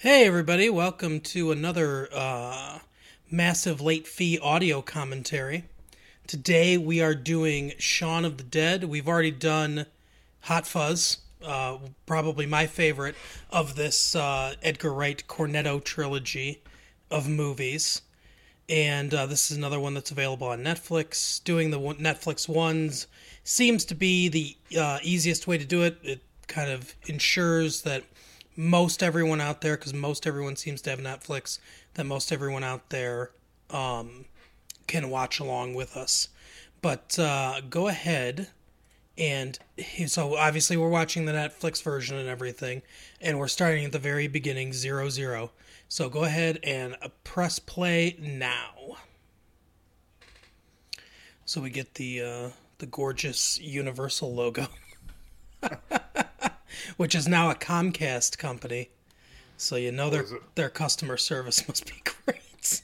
Hey, everybody, welcome to another uh, massive late fee audio commentary. Today we are doing Shaun of the Dead. We've already done Hot Fuzz, uh, probably my favorite of this uh, Edgar Wright Cornetto trilogy of movies. And uh, this is another one that's available on Netflix. Doing the Netflix ones seems to be the uh, easiest way to do it. It kind of ensures that most everyone out there, because most everyone seems to have Netflix, that most everyone out there um, can watch along with us. But uh, go ahead and so obviously we're watching the Netflix version and everything, and we're starting at the very beginning, zero zero. So go ahead and press play now. So we get the uh, the gorgeous Universal logo, which is now a Comcast company. So you know their their customer service must be great.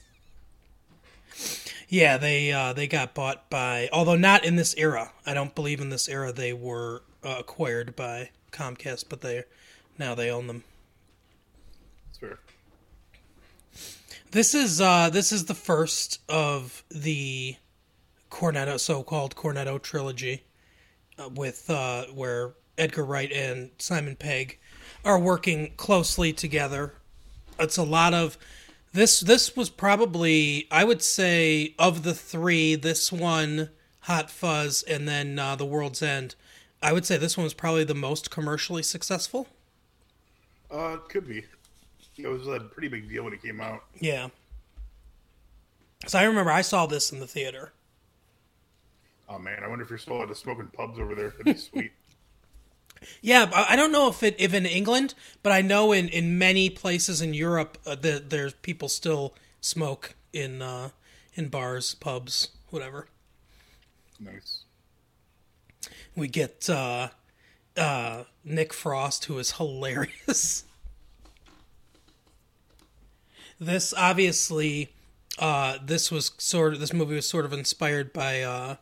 Yeah, they uh, they got bought by, although not in this era. I don't believe in this era they were uh, acquired by Comcast, but they now they own them. That's fair. This is uh, this is the first of the Cornetto, so-called Cornetto trilogy, uh, with uh, where Edgar Wright and Simon Pegg are working closely together. It's a lot of this. This was probably, I would say, of the three, this one, Hot Fuzz, and then uh, The World's End. I would say this one was probably the most commercially successful. Uh, could be. It was a pretty big deal when it came out. Yeah. So I remember I saw this in the theater. Oh man, I wonder if you're still at the smoking pubs over there. That'd be sweet. Yeah, I don't know if it if in England, but I know in, in many places in Europe uh, that there's people still smoke in uh, in bars, pubs, whatever. nice. We get uh, uh, Nick Frost, who is hilarious. this obviously, uh, this was sort of this movie was sort of inspired by uh,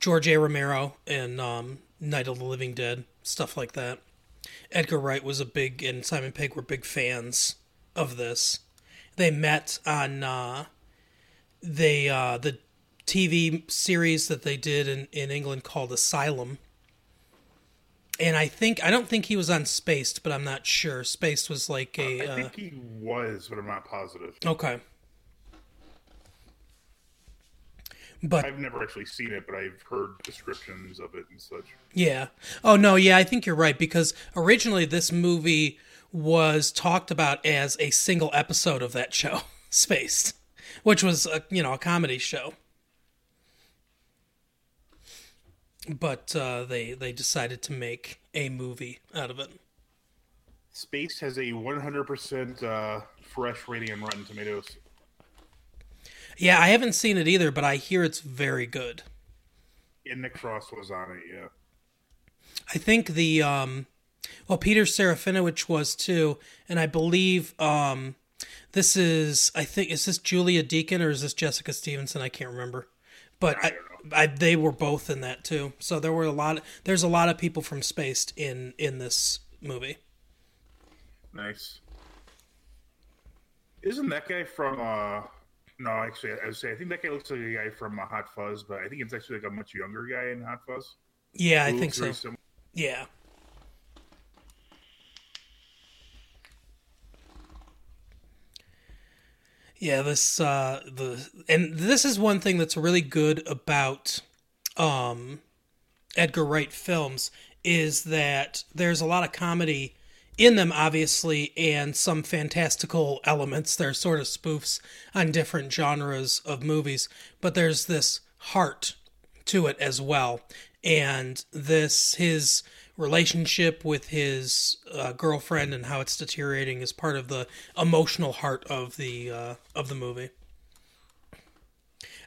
George A. Romero and um, Night of the Living Dead, stuff like that. Edgar Wright was a big and Simon Pegg were big fans of this. They met on uh, they uh, the TV series that they did in, in England called Asylum. And I think I don't think he was on Spaced, but I'm not sure. Spaced was like a I uh, think he was, but I'm not positive. okay. But I've never actually seen it, but I've heard descriptions of it and such. Yeah. Oh no, yeah, I think you're right because originally this movie was talked about as a single episode of that show, Spaced, which was a, you know, a comedy show. But uh, they they decided to make a movie out of it. Space has a 100% uh, fresh rating on Rotten Tomatoes. Yeah, I haven't seen it either, but I hear it's very good. And Nick Frost was on it, yeah. I think the um well Peter Serafinowicz was too, and I believe um this is I think is this Julia Deakin or is this Jessica Stevenson? I can't remember. But I, I they were both in that too. So there were a lot there's a lot of people from Spaced in in this movie. Nice. Isn't that guy from? uh No, actually, I would say I think that guy looks like a guy from uh, Hot Fuzz, but I think it's actually like a much younger guy in Hot Fuzz. Yeah, I think so. sim- Yeah. Yeah, this uh the and this is one thing that's really good about um Edgar Wright films is that there's a lot of comedy in them obviously and some fantastical elements. They're sort of spoofs on different genres of movies but there's this heart to it as well. And this his relationship with his uh, girlfriend and how it's deteriorating is part of the emotional heart of the uh, of the movie.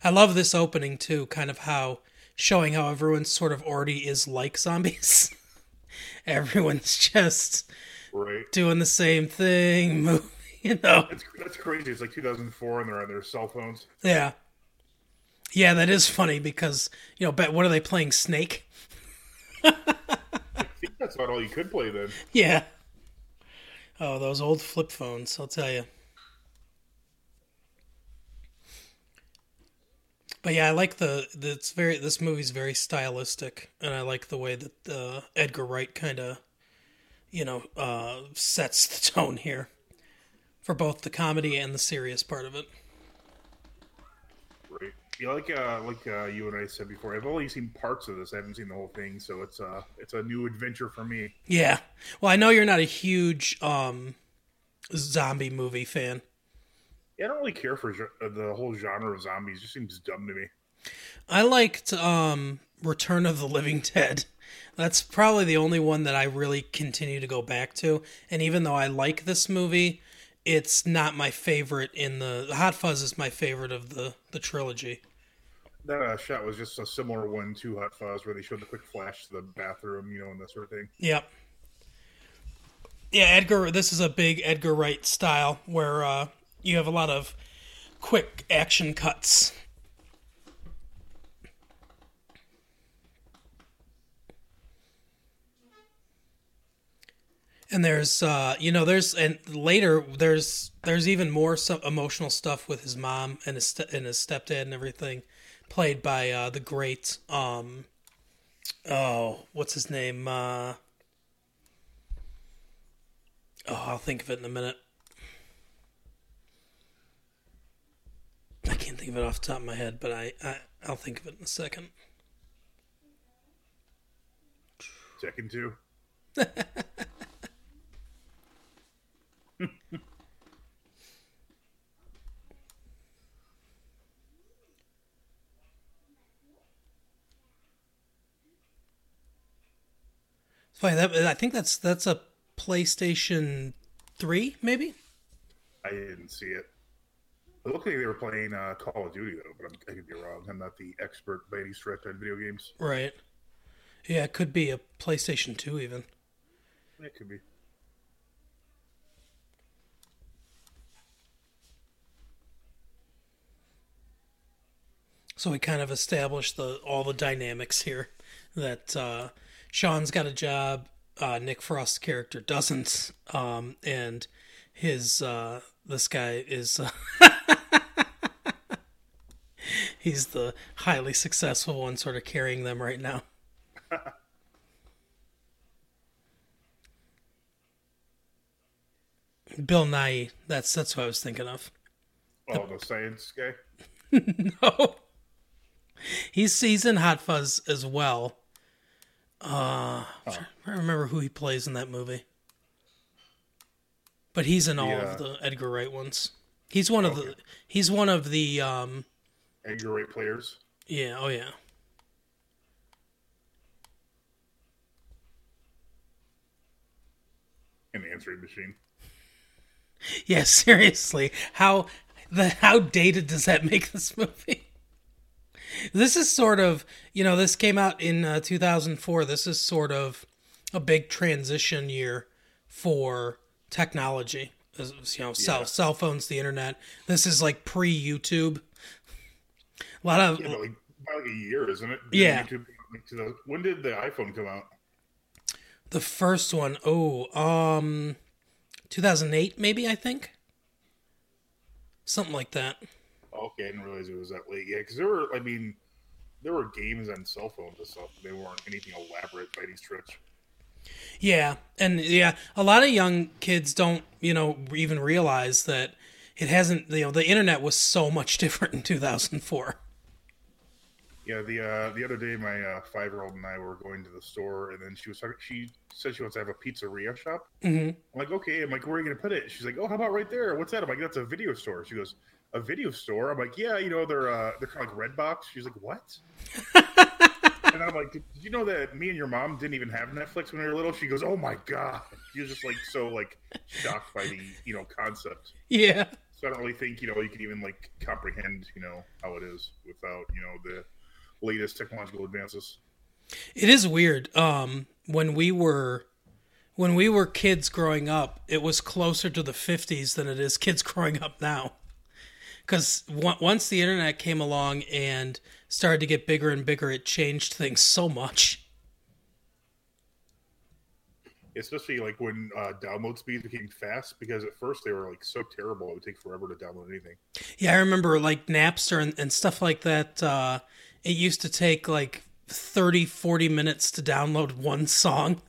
I love this opening too, kind of how showing how everyone sort of already is like zombies. Everyone's just right? doing the same thing, you know. That's that's crazy. It's like 2004, and they're on their cell phones. Yeah. Yeah, that is funny because, you know, bet what are they playing Snake? I think that's about all you could play then. Yeah. Oh, those old flip phones, I'll tell you. But yeah, I like the, the it's very this movie's very stylistic, and I like the way that uh, Edgar Wright kind of, you know, uh, sets the tone here for both the comedy and the serious part of it. Right. Yeah, like uh, like uh, you and I said before, I've only seen parts of this. I haven't seen the whole thing, so it's uh it's a new adventure for me. Yeah. Well, I know you're not a huge um, zombie movie fan. Yeah, I don't really care for uh, the whole genre of zombies. It just seems dumb to me. I liked um, Return of the Living Dead. That's probably the only one that I really continue to go back to. And even though I like this movie, it's not my favorite in the Hot Fuzz is my favorite of the the trilogy. That uh, shot was just a similar one to Hot Fuzz, where they showed the quick flash to the bathroom, you know, and that sort of thing. Yep. Yeah, Edgar. This is a big Edgar Wright style where uh, you have a lot of quick action cuts. And there's, uh, you know, there's, and later there's, there's even more some emotional stuff with his mom and his and his stepdad and everything, played by uh, the great, um, oh, what's his name? Uh, oh, I'll think of it in a minute. I can't think of it off the top of my head, but I, I I'll think of it in a second. Second two. It's funny that I think that's that's a PlayStation Three, maybe. I didn't see it. It looked like they were playing uh, Call of Duty though, but I'm, I could be wrong. I'm not the expert by any stretch on video games. Right. Yeah, it could be a PlayStation Two even. It could be. So we kind of established the all the dynamics here. That uh, Shaun's got a job, uh, Nick Frost's character doesn't, um, and his uh, this guy is uh, he's the highly successful one, sort of carrying them right now. Bill Nighy, that's that's what I was thinking of. Oh, the science guy. No. He's he's in Hot Fuzz as well. Uh I remember who he plays in that movie. But he's in all Yeah. of the Edgar Wright ones. He's one of the Okay. he's one of the um Edgar Wright players. yeah, oh yeah. An answering machine. Yeah, seriously. How the how dated does that make this movie? This is sort of, you know, this came out in uh, 2004. This is sort of a big transition year for technology. As- You know, cell Yeah. cell phones, the internet. This is like pre YouTube. A lot of Yeah, like like a year, isn't it? Yeah. YouTube, like, when did the iPhone come out? the first one, oh, um 2008 maybe, I think. Something like that. Okay, I didn't realize it was that late. Yeah, because there were, I mean, there were games on cell phones and stuff. They weren't anything elaborate by any stretch. Yeah, and yeah, a lot of young kids don't, you know, even realize that it hasn't. You know, the internet was so much different in 2004. Yeah, the uh, the other day, my uh, five year old and I were going to the store, and then she was talking, she said she wants to have a pizzeria shop. hmm I'm like, okay. I'm like, where are you going to put it? She's like, oh, how about right there? What's that? I'm like, that's a video store. She goes, a video store? I'm like, yeah, you know, they're uh, they're kind of like Redbox. She's like, what? and I'm like, did, you know that me and your mom didn't even have Netflix when we were little? She goes, oh my god. She was just like so like shocked by the you know concept. Yeah, So I don't really think you know you can even like comprehend you know how it is without you know the latest technological advances. it is weird. Um, when we were when we were kids growing up, it was closer to the 50s than it is kids growing up now. Because once the internet came along and started to get bigger and bigger, it changed things so much. especially like when uh, download speeds became fast because at first they were like so terrible it would take forever to download anything. Yeah, I remember like Napster and, and stuff like that. Uh, it used to take like 30, 40 minutes to download one song.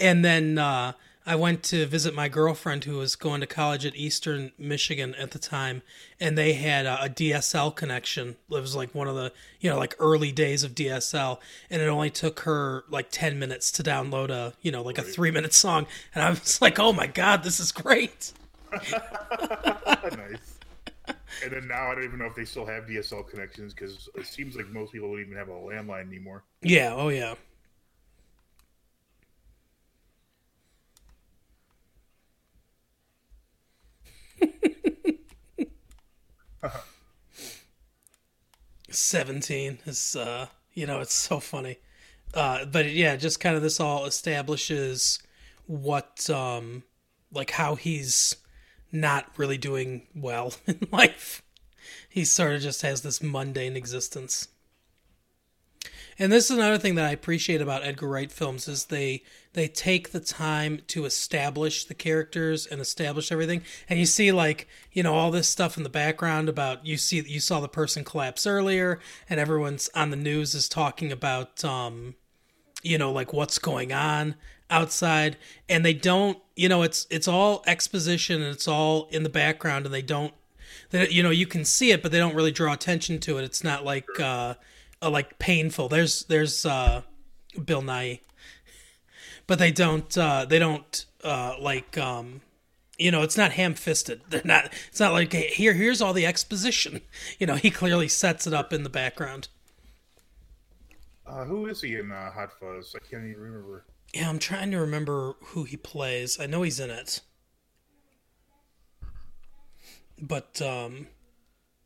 And then uh, I went to visit my girlfriend who was going to college at Eastern Michigan at the time, and they had a, a, DSL connection. It was like one of the, you know, like early days of DSL, and it only took her like 10 minutes to download a, you know, like a three minute song. And I was like, oh my God, this is great. nice. And then now I don't even know if they still have DSL connections because it seems like most people don't even have a landline anymore. Yeah, oh yeah. Seventeen is, uh, you know, it's so funny, uh, but yeah, just kind of this all establishes what, um, like how he's not really doing well in life. He sort of just has this mundane existence. And this is another thing that I appreciate about Edgar Wright films is they they take the time to establish the characters and establish everything. And you see like, you know, all this stuff in the background about you see you saw the person collapse earlier and everyone's on the news is talking about um you know, like what's going on outside and they don't, you know, it's it's all exposition and it's all in the background and they don't that you know, you can see it but they don't really draw attention to it. It's not like uh uh, like painful. There's there's uh, Bill Nighy, but they don't uh, they don't uh, like um, you know it's not ham fisted. They're not. It's not like hey, here here's all the exposition. You know he clearly sets it up in the background. Uh, who is he in uh, Hot Fuzz? I can't even remember. Yeah, I'm trying to remember who he plays. I know he's in it, but um,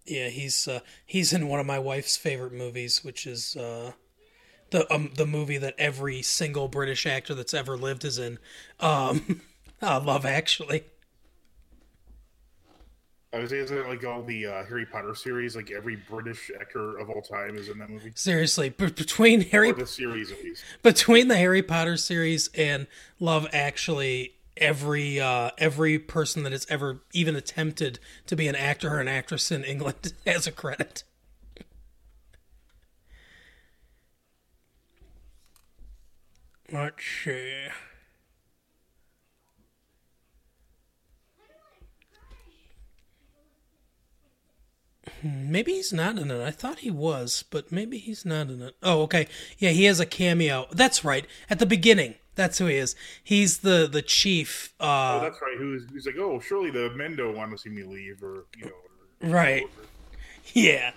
yeah, he's uh, he's in one of my wife's favorite movies, which is uh, the um, the movie that every single British actor that's ever lived is in. Um, uh, Love Actually. I was isn't like all the uh, Harry Potter series? Like every British actor of all time is in that movie. Seriously, b- between Harry or the series at least between the Harry Potter series and Love Actually, every uh, every person that has ever even attempted to be an actor or an actress in England has a credit. Let's see. Maybe he's not in it. I thought he was, but maybe he's not in it. Oh, okay. Yeah, he has a cameo. That's right. At the beginning. That's who he is. He's the the chief. Uh, oh, that's right. Who's who's like, oh, surely the men don't want to see me leave, or you know, or, right? Or, yeah,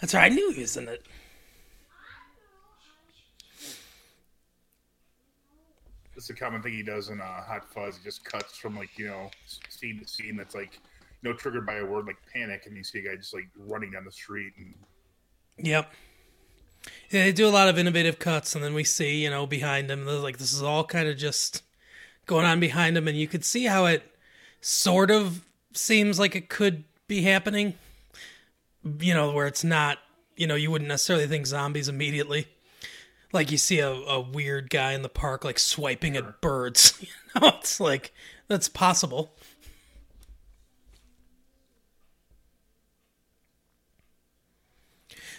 that's right. I knew he was in it. It's a common thing he does in uh, Hot Fuzz. He just cuts from like you know scene to scene that's like you know triggered by a word like panic, and you see a guy just like running down the street and. Yep. Yeah, they do a lot of innovative cuts, and then we see, you know, behind them, like this is all kind of just going on behind them, and you could see how it sort of seems like it could be happening. You know, where it's not, you know, you wouldn't necessarily think zombies immediately. Like you see a, a weird guy in the park, like swiping at birds. You know, it's like that's possible.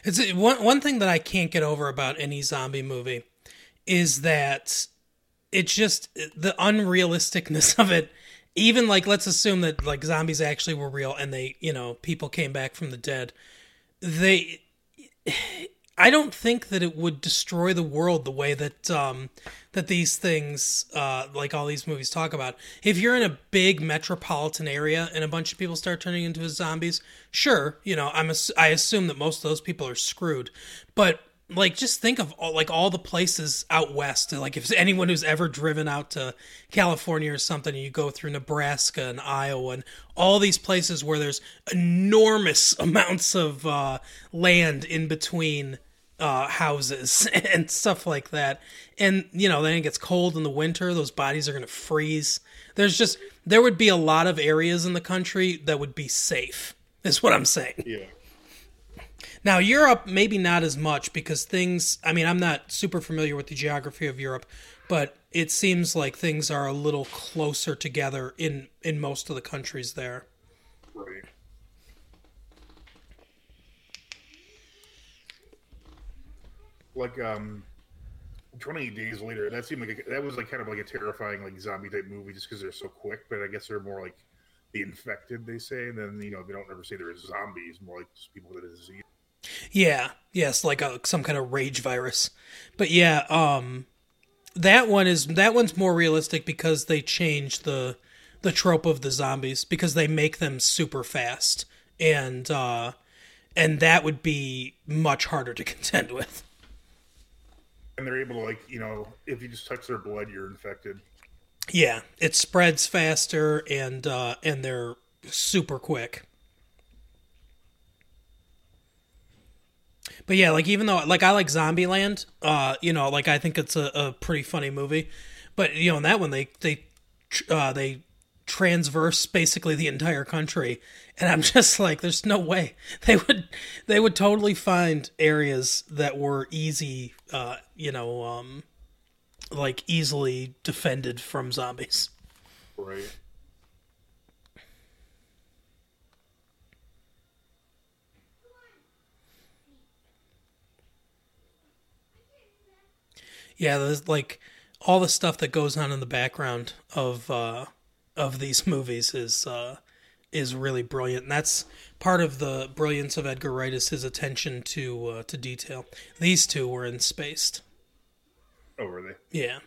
It's one one thing that I can't get over about any zombie movie is that it's just the unrealisticness of it. Even like let's assume that like zombies actually were real and they, you know, people came back from the dead. They I don't think that it would destroy the world the way that um, that these things, uh, like all these movies, talk about. If you're in a big metropolitan area and a bunch of people start turning into zombies, sure, you know, I'm I assume that most of those people are screwed. But like, just think of all, like all the places out west. Like, if anyone who's ever driven out to California or something, and you go through Nebraska and Iowa and all these places where there's enormous amounts of uh, land in between uh, houses and stuff like that. And you know, then it gets cold in the winter; those bodies are going to freeze. There's just there would be a lot of areas in the country that would be safe. Is what I'm saying. Yeah. Now Europe, maybe not as much because things. I mean, I'm not super familiar with the geography of Europe, but it seems like things are a little closer together in in most of the countries there. Right. Like um, Twenty Eight Days Later, that seemed like a, that was like kind of like a terrifying like zombie type movie just because they're so quick. But I guess they're more like the infected, they say, and then you know they don't ever say they're zombies, more like just people with a disease. Yeah, yes, like a, some kind of rage virus. But yeah, um, that one is that one's more realistic because they change the the trope of the zombies because they make them super fast and uh and that would be much harder to contend with. And they're able to like you know if you just touch their blood, you're infected. Yeah, it spreads faster and uh and they're super quick. But yeah, like even though like I like Zombieland, uh, you know, like I think it's a, a pretty funny movie. But you know, in that one they they uh, they transverse basically the entire country, and I'm just like, there's no way they would they would totally find areas that were easy, uh, you know, um, like easily defended from zombies. Right. yeah, there's like all the stuff that goes on in the background of uh, of these movies is uh, is really brilliant. And that's part of the brilliance of Edgar Wright is his attention to uh, to detail. These two were in Spaced. Oh, were they? Yeah.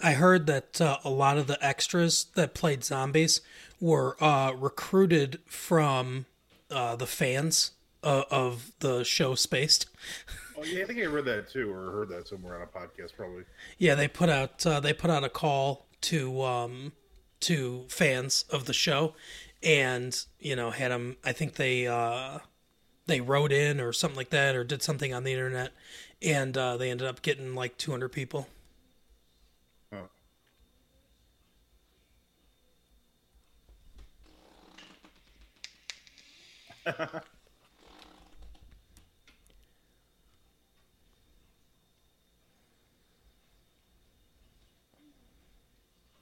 I heard that uh, a lot of the extras that played zombies were uh, recruited from uh, the fans uh, of the show Spaced. Oh yeah, I think I read that too, or heard that somewhere on a podcast, probably. Yeah, they put out uh, they put out a call to um, to fans of the show, and you know had them. I think they uh, they wrote in or something like that, or did something on the internet, and they ended up getting like 200 people. oh,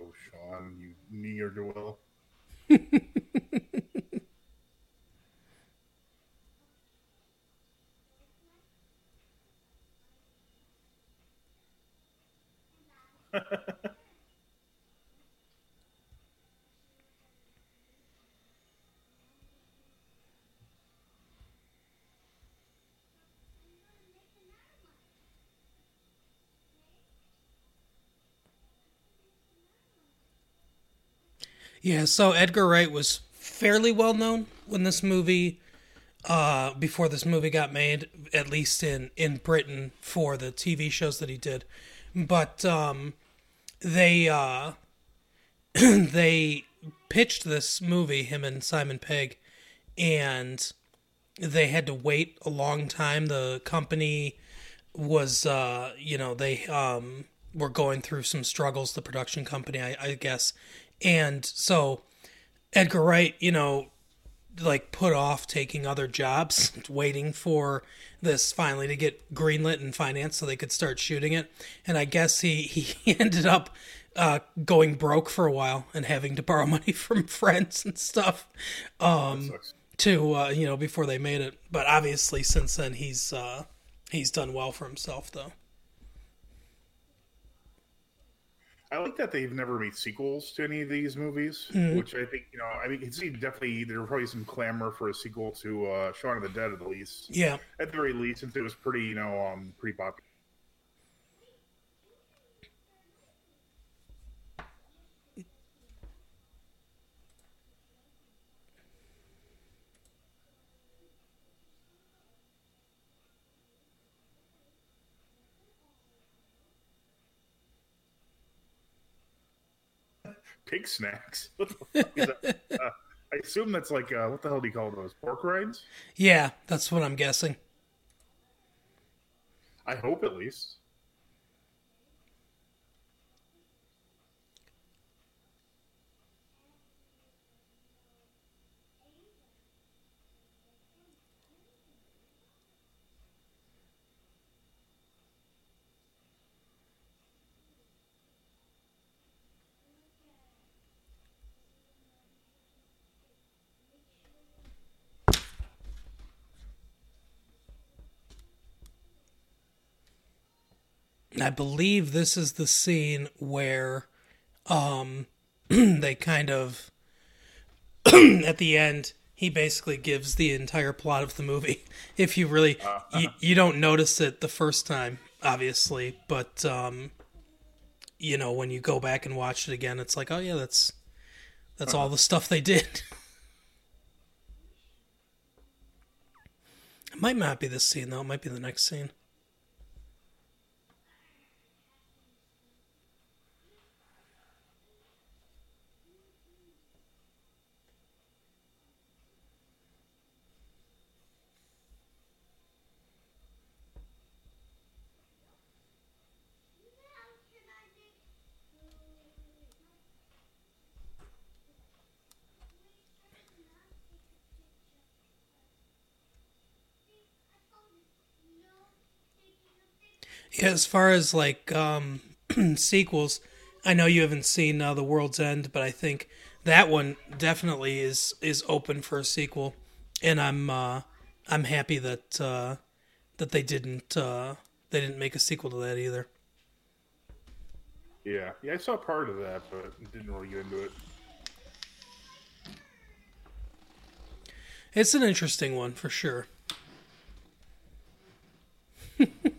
Shaun, you near to well. Yeah, so Edgar Wright was fairly well known when this movie, uh, before this movie got made, at least in in Britain for the TV shows that he did. But um, they uh, they pitched this movie, him and Simon Pegg, and they had to wait a long time. The company was, uh, you know, they um, were going through some struggles. The production company, I, I guess, and so Edgar Wright, you know, like put off taking other jobs, waiting for this finally to get greenlit and financed so they could start shooting it. And I guess he, he ended up uh, going broke for a while and having to borrow money from friends and stuff um, to uh, you know before they made it. But obviously, since then he's uh, he's done well for himself though. I like that they've never made sequels to any of these movies, mm-hmm. which I think you know. I mean, you can see definitely there was probably some clamor for a sequel to uh, Shaun of the Dead at the least. Yeah, at the very least, since it was pretty, you know, um, pretty popular. Pig snacks. uh, I assume that's like uh, what the hell do you call those? Pork rinds? Yeah, that's what I'm guessing. I hope at least. I believe this is the scene where um, they kind of at the end he basically gives the entire plot of the movie. If you really uh-huh. you, you don't notice it the first time, obviously, but um, you know when you go back and watch it again, it's like, oh yeah, that's that's uh-huh. all the stuff they did. it might not be this scene though. It might be the next scene. As far as like um, sequels, I know you haven't seen uh, The World's End, but I think that one definitely is is open for a sequel, and I'm uh, I'm happy that uh, that they didn't uh, they didn't make a sequel to that either. Yeah, yeah, I saw part of that, but didn't really get into it. It's an interesting one for sure.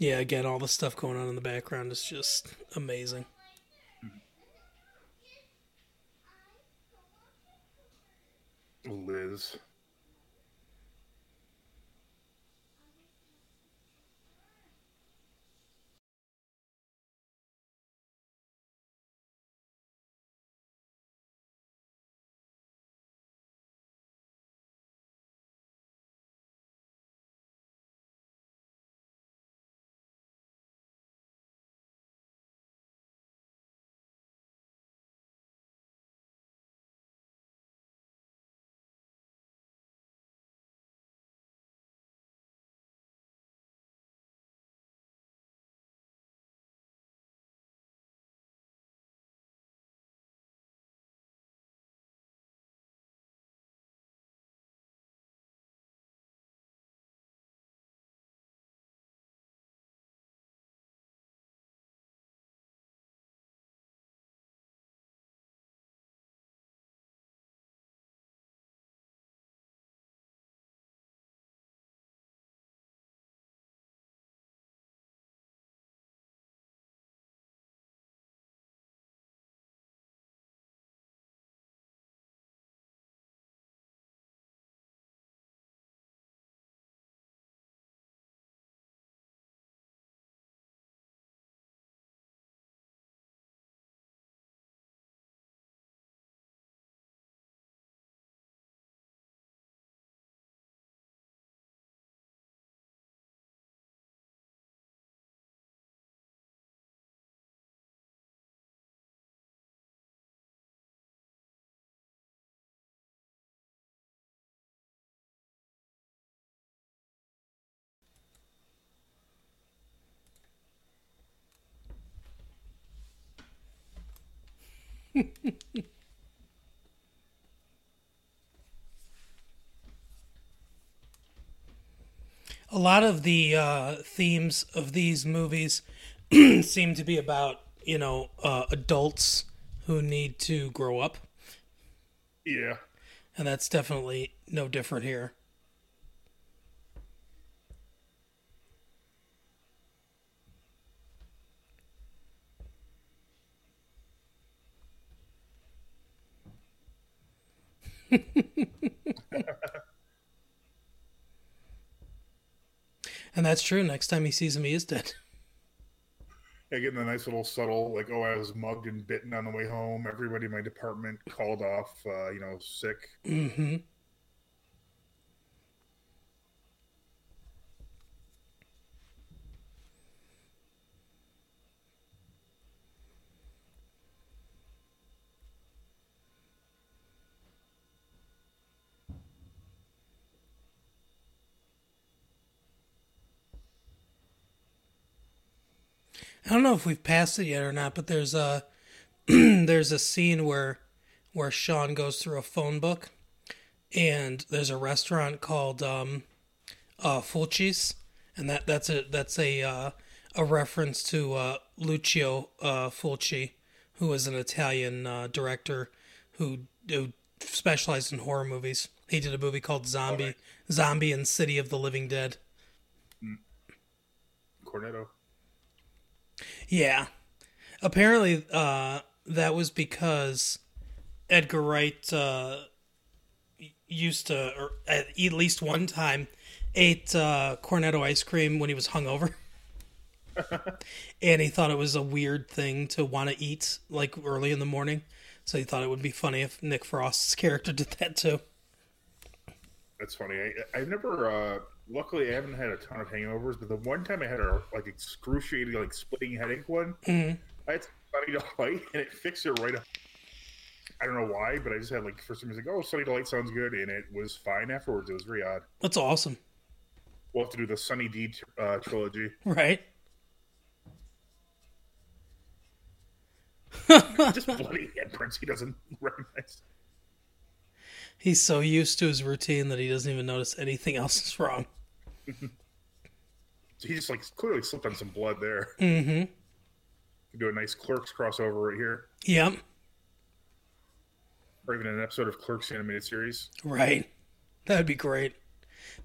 yeah, again, all the stuff going on in the background is just amazing. Liz. a lot of the uh, themes of these movies seem to be about you know uh, adults who need to grow up. Yeah, and that's definitely no different here. and that's true. Next time he sees him, he is dead. Again, the nice little subtle, like, oh, I was mugged and bitten on the way home. Everybody in my department called off, uh, you know, sick. Mm-hmm. I don't know if we've passed it yet or not, but there's a there's a scene where where Shaun goes through a phone book, and there's a restaurant called um, uh, Fulci's, and that that's a that's a uh, a reference to uh, Lucio uh, Fulci, who was an Italian uh, director who, who specialized in horror movies. He did a movie called Zombie, Okay. Zombie and City of the Living Dead. Cornetto. Yeah. Apparently, uh, that was because Edgar Wright uh, used to, or at least one time, ate uh, Cornetto ice cream when he was hungover. and he thought it was a weird thing to want to eat like early in the morning. So he thought it would be funny if Nick Frost's character did that too. That's funny. I, I've never. Luckily, I haven't had a ton of hangovers, but the one time I had a like excruciating, like splitting headache one, Mhm. I had Sunny Delight, and it fixed it right up. I don't know why, but I just had like for some reason, like, oh, Sunny Delight sounds good, and it was fine afterwards. It was very odd. That's awesome, We'll have to do the Sunny D uh, trilogy. right? Just bloody handprints he doesn't recognize. He's so used to his routine that he doesn't even notice anything else is wrong. He just like clearly slipped on some blood there. Mm-hmm. Do a nice Clerks crossover right here, Yep. or even an episode of Clerks animated series. Right. That'd be great.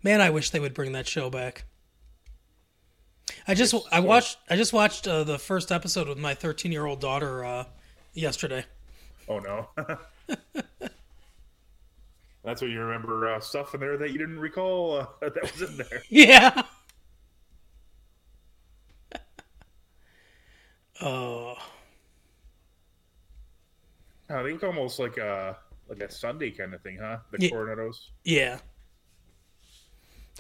Man, I wish they would bring that show back. I just I watched I just watched uh, the first episode with my 13 year old daughter uh, yesterday. Oh no. That's what you remember uh, stuff in there that you didn't recall uh, that was in there. Yeah. Oh, they look almost like a like a sundae kind of thing, huh? The Ye- Coronettos. yeah.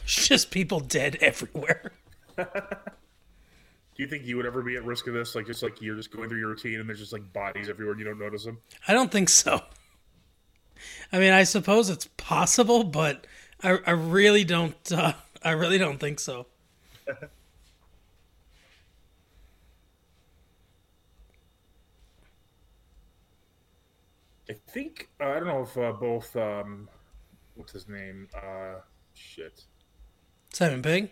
It's just people dead everywhere. Do you think you would ever be at risk of this? Like just like you're just going through your routine and there's just like bodies everywhere and you don't notice them? I don't think so. I mean, I suppose it's possible, but I, I really don't. Uh, I really don't think so. I think uh, I don't know if uh, both um, what's his name? Uh, shit. Simon Pegg.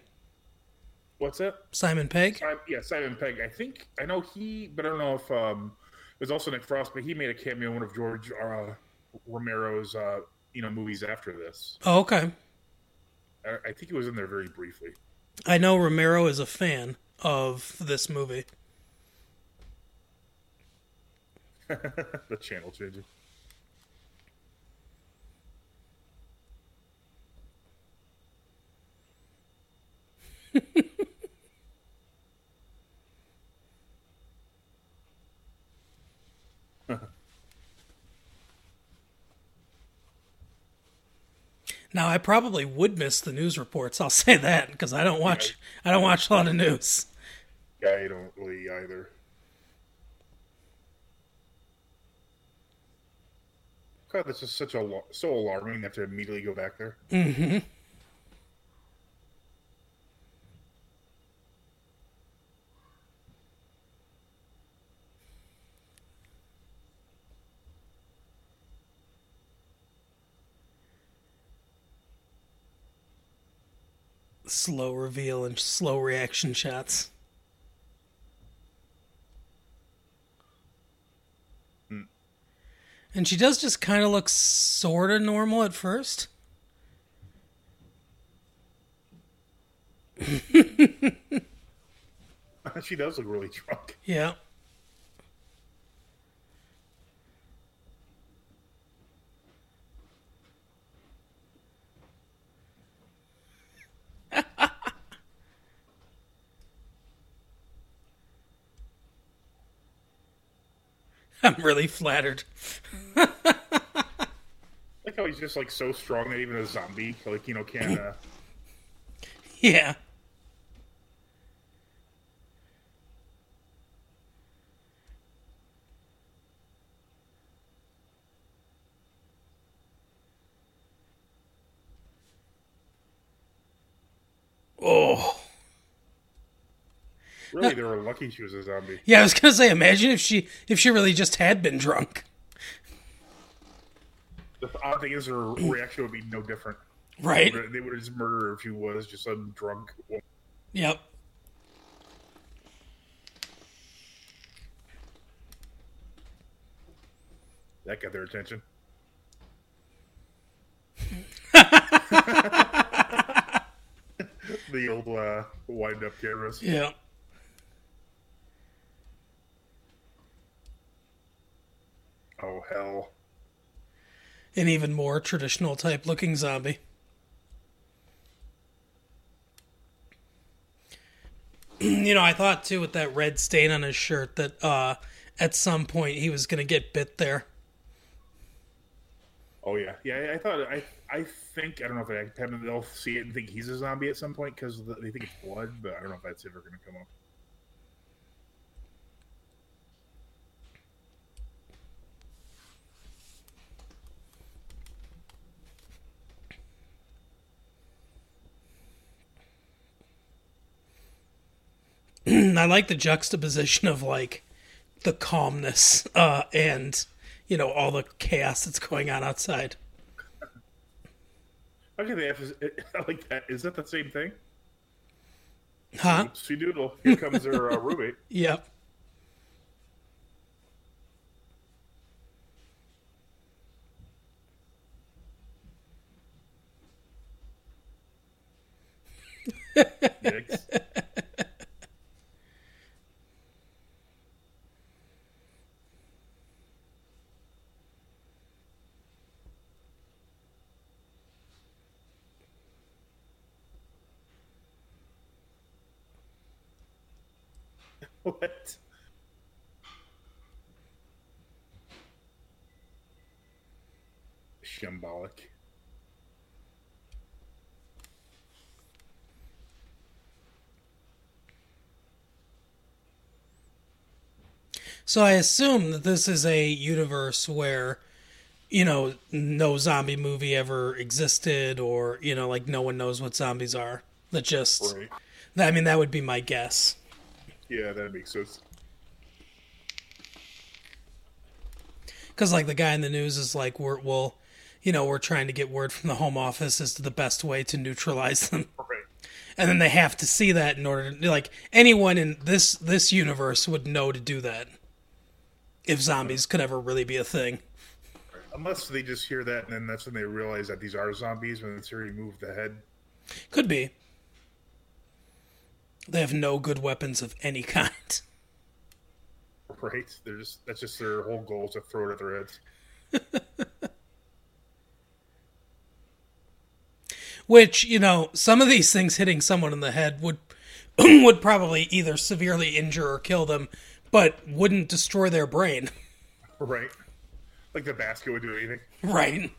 What's that? Simon Pegg. Simon, yeah, Simon Pegg. I think I know he, but I don't know if um, it was also Nick Frost, but he made a cameo in one of George uh, Romero's uh, you know movies after this. Oh, okay. I, I think he was in there very briefly. I know Romero is a fan of this movie. the channel changing. Now, I probably would miss the news reports. I'll say that because I don't watch. I don't watch a lot of news. Yeah, I don't really either. God, this is such a so alarming. You have to immediately go back there. Mm-hmm. Slow reveal and slow reaction shots. Hmm. And she does just kind of look sort of normal at first. she does look really drunk. Yeah. I'm really flattered. like how he's just like so strong that even a zombie, like you know, can. Uh... Yeah. Oh. really, they were lucky she was a zombie. Yeah, I was gonna say, imagine if she if she really just had been drunk. The odd thing is, her reaction would be no different. Right? They would have just murdered her if she was just a drunk. woman. Yep. That got their attention. the old uh, wind up cameras. Yeah. Oh hell! An even more traditional type looking zombie. you know, I thought too with that red stain on his shirt that uh at some point he was gonna get bit there. Oh yeah, yeah. I thought I I think I don't know if they'll see it and think he's a zombie at some point because they think it's blood, but I don't know if that's ever going to come up. I like the juxtaposition of like the calmness uh and you know all the chaos that's going on outside. Okay, they have to, I like that. Is that the same thing? Huh? Oopsie doodle. Here comes their uh, roommate. Yep. Yikes. what? Shambolic. So I assume that this is a universe where, you know, no zombie movie ever existed, or you know, like no one knows what zombies are. That just, Right. I mean, that would be my guess. Yeah, that makes sense. Because like the guy in the news is like, we're well, you know, we're trying to get word from the home office as to the best way to neutralize them, Right. and then they have to see that in order to like anyone in this this universe would know to do that. If zombies could ever really be a thing. Unless they just hear that and then that's when they realize that these are zombies when it's already the head. Could be. They have no good weapons of any kind. Right? They're just that's just their whole goal is to throw it at their heads. Which, you know, some of these things hitting someone in the head would would probably either severely injure or kill them, but wouldn't destroy their brain. Right. Like the basket would do anything. Right.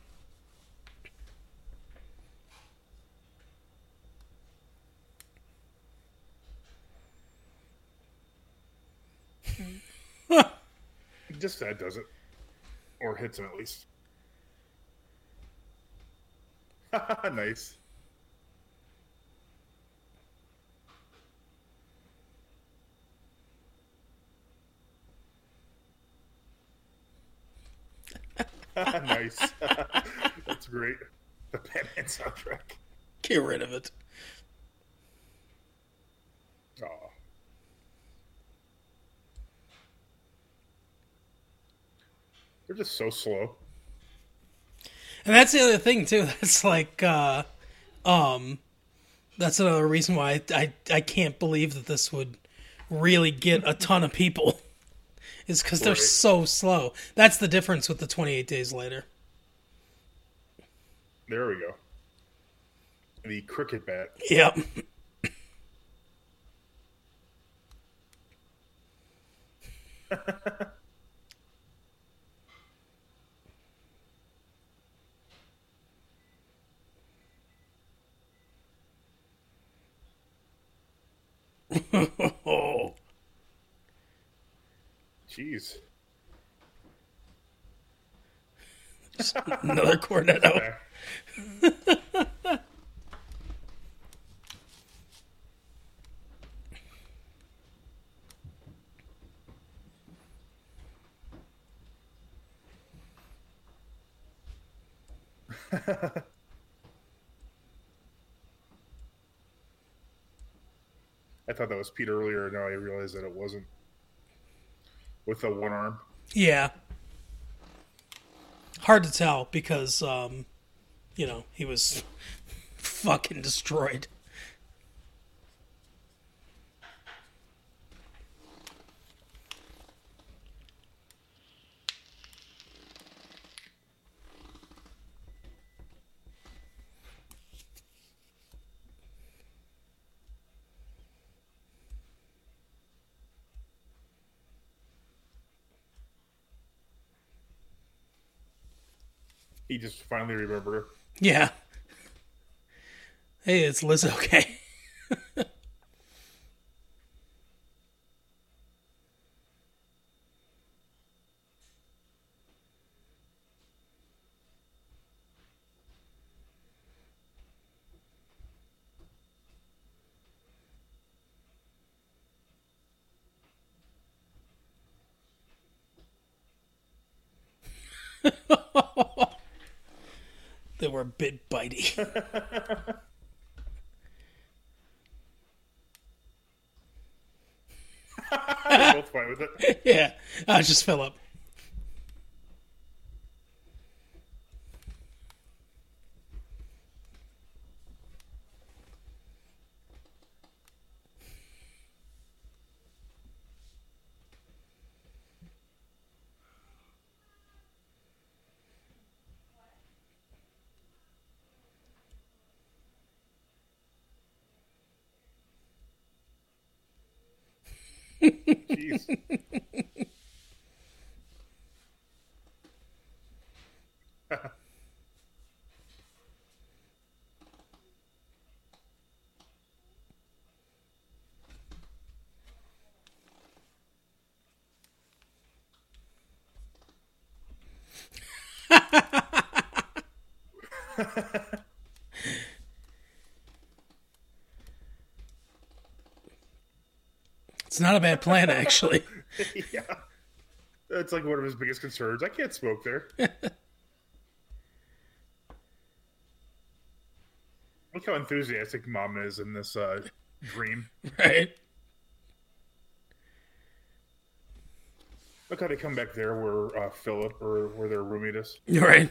Just that does it. Or hits him at least. nice. nice. That's great. The Batman soundtrack. Get rid of it. Aw. They're just so slow. And that's the other thing too. That's like uh um that's another reason why I, I I can't believe that this would really get a ton of people is because they're so slow. That's the difference with the 28 days later. There we go. The cricket bat. Yep. oh. Jeez. another cornetto. I thought that was Pete earlier. Now I realize that it wasn't. With the one arm. Yeah. Hard to tell because, um, you know, he was fucking destroyed. He just finally remembered her. Yeah. Hey, it's Liz okay. they were a bit bitey. Both fine with it. yeah, uh, just Philip. Jeez. It's not a bad plan, actually. yeah. That's like one of his biggest concerns. I can't smoke there. Look how enthusiastic mom is in this uh, dream. right? Look how they come back there where uh, Philip or where their roommate is. Right.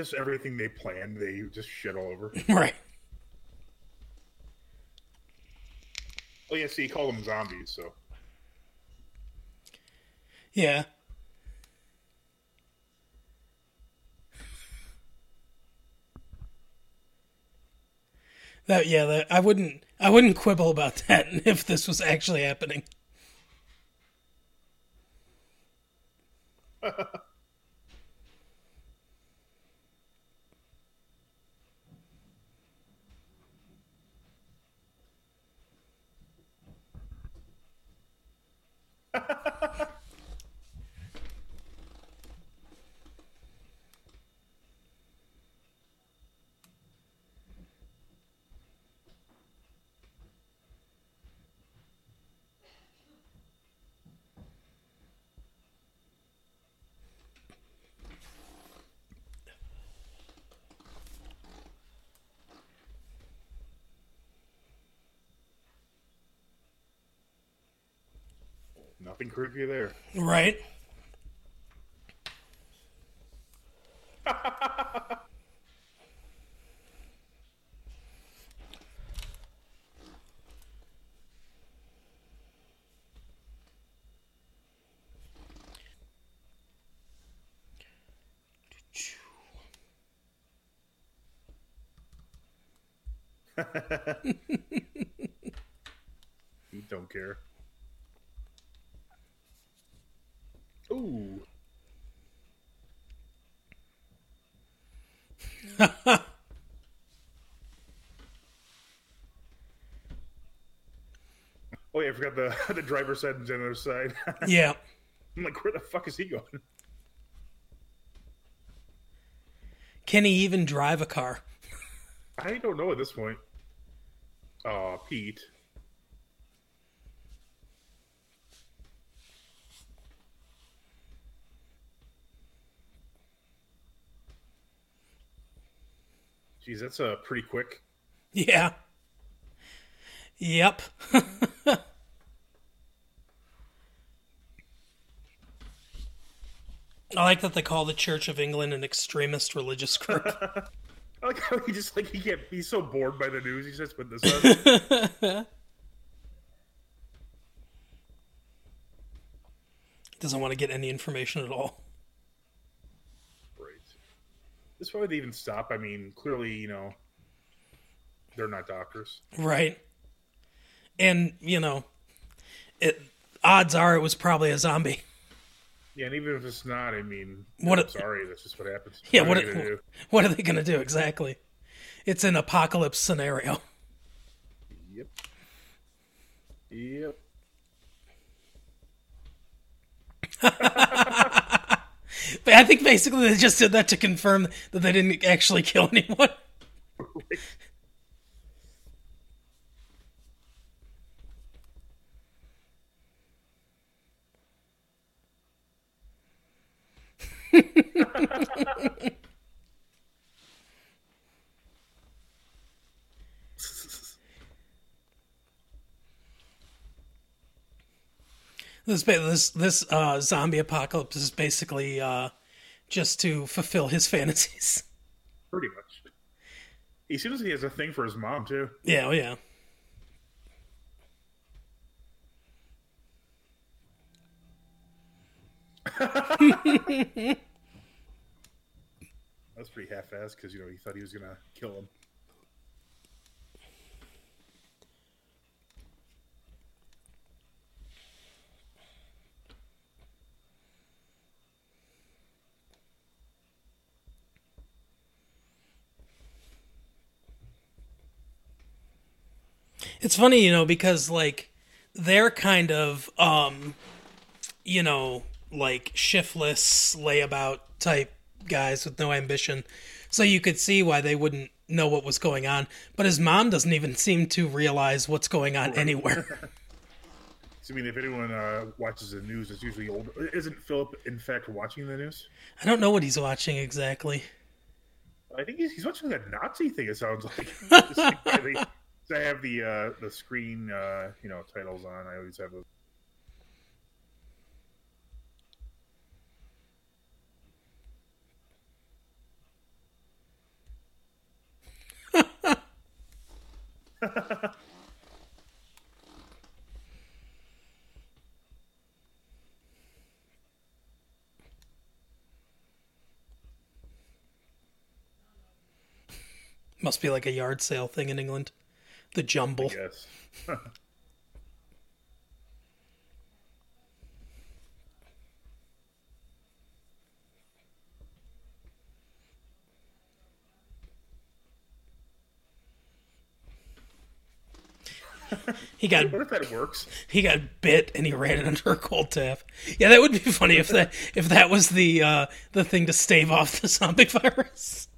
Just everything they planned, they just shit all over. Right. Oh yeah, see, he called them zombies, so Yeah. That yeah, that, I wouldn't I wouldn't quibble about that if this was actually happening. Nothing creepy there. Right. You don't care. Ooh. oh yeah, I forgot the the driver's side and the other side. Yeah. I'm like, where the fuck is he going? Can he even drive a car? I don't know at this point. Oh, Pete. Jeez, that's uh, pretty quick. Yeah. Yep. I like that they call the Church of England an extremist religious group. I like how he just like he can't. He's so bored by the news. He just put this on. Doesn't want to get any information at all. Right. This why they even stop. I mean, clearly, you know, they're not doctors. Right. And, you know, it odds are it was probably a zombie. Yeah, and even if it's not, I mean, What I'm sorry, that's just what happens. Yeah, are what you gonna do? what are they going to do exactly? It's an apocalypse scenario. Yep. Yep. But I think basically they just did that to confirm that they didn't actually kill anyone. This this this uh, zombie apocalypse is basically uh, just to fulfill his fantasies. Pretty much. He seems like he has a thing for his mom too. Yeah, oh yeah. That's pretty half-assed because you know he thought he was gonna kill him. It's funny, you know, because like they're kind of um you know, like shiftless layabout type guys with no ambition. So you could see why they wouldn't know what was going on. But his mom doesn't even seem to realize what's going on anywhere. So, I mean, if anyone uh, watches the news, it's usually old. Isn't Philip, in fact, watching the news? I don't know what he's watching exactly. I think he's, he's watching that Nazi thing. It sounds like. Just like why they, so I have the uh, the screen, uh, you know, titles on. I always have those. Must be like a yard sale thing in England. The jumble. Yes. He got What if that works? he got bit and he ran it under a cold tap. Yeah, that would be funny if that if that was the uh, the thing to stave off the zombie virus.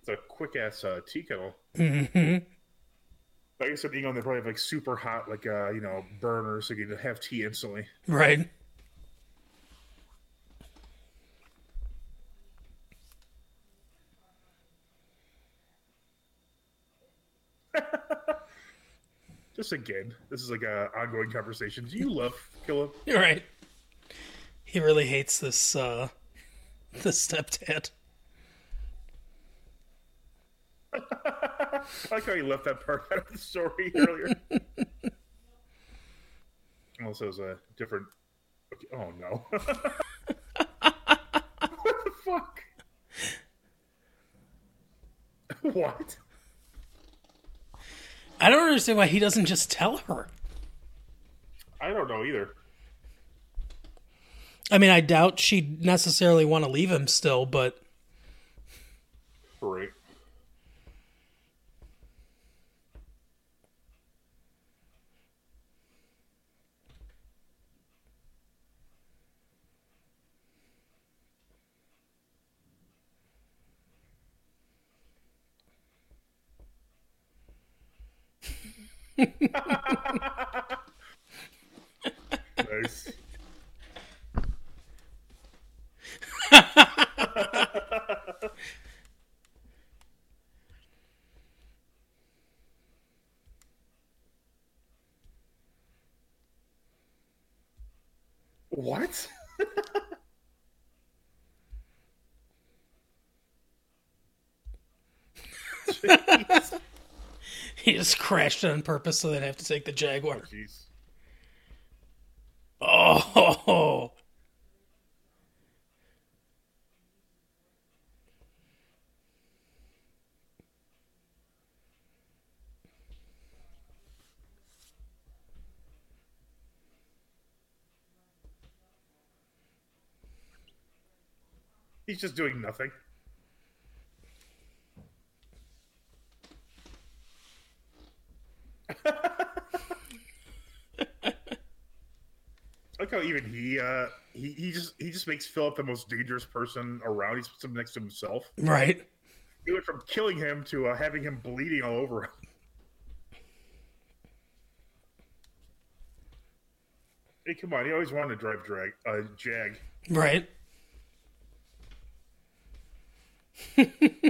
It's a quick ass uh, tea kettle. Mm-hmm. I guess at England they probably have like super hot, like uh, you know, burners, so you can have tea instantly. Right. Just again, this is like a ongoing conversation. Do you love Killa? You're right. He really hates this uh this stepdad. I like how you left that part out of the story earlier. also, it was a different. Okay, oh no! what the fuck? what? I don't understand why he doesn't just tell her. I don't know either. I mean, I doubt she'd necessarily want to leave him still, but Right. Nice. What? He just crashed on purpose so they'd have to take the Jaguar. Oh, jeez. Oh, He's just doing nothing. like how even he uh he, he just he just makes Philip the most dangerous person around. He puts him next to himself. right. He went from killing him to uh, having him bleeding all over him. Hey, come on! He always wanted to drive drag uh, Jag. Right.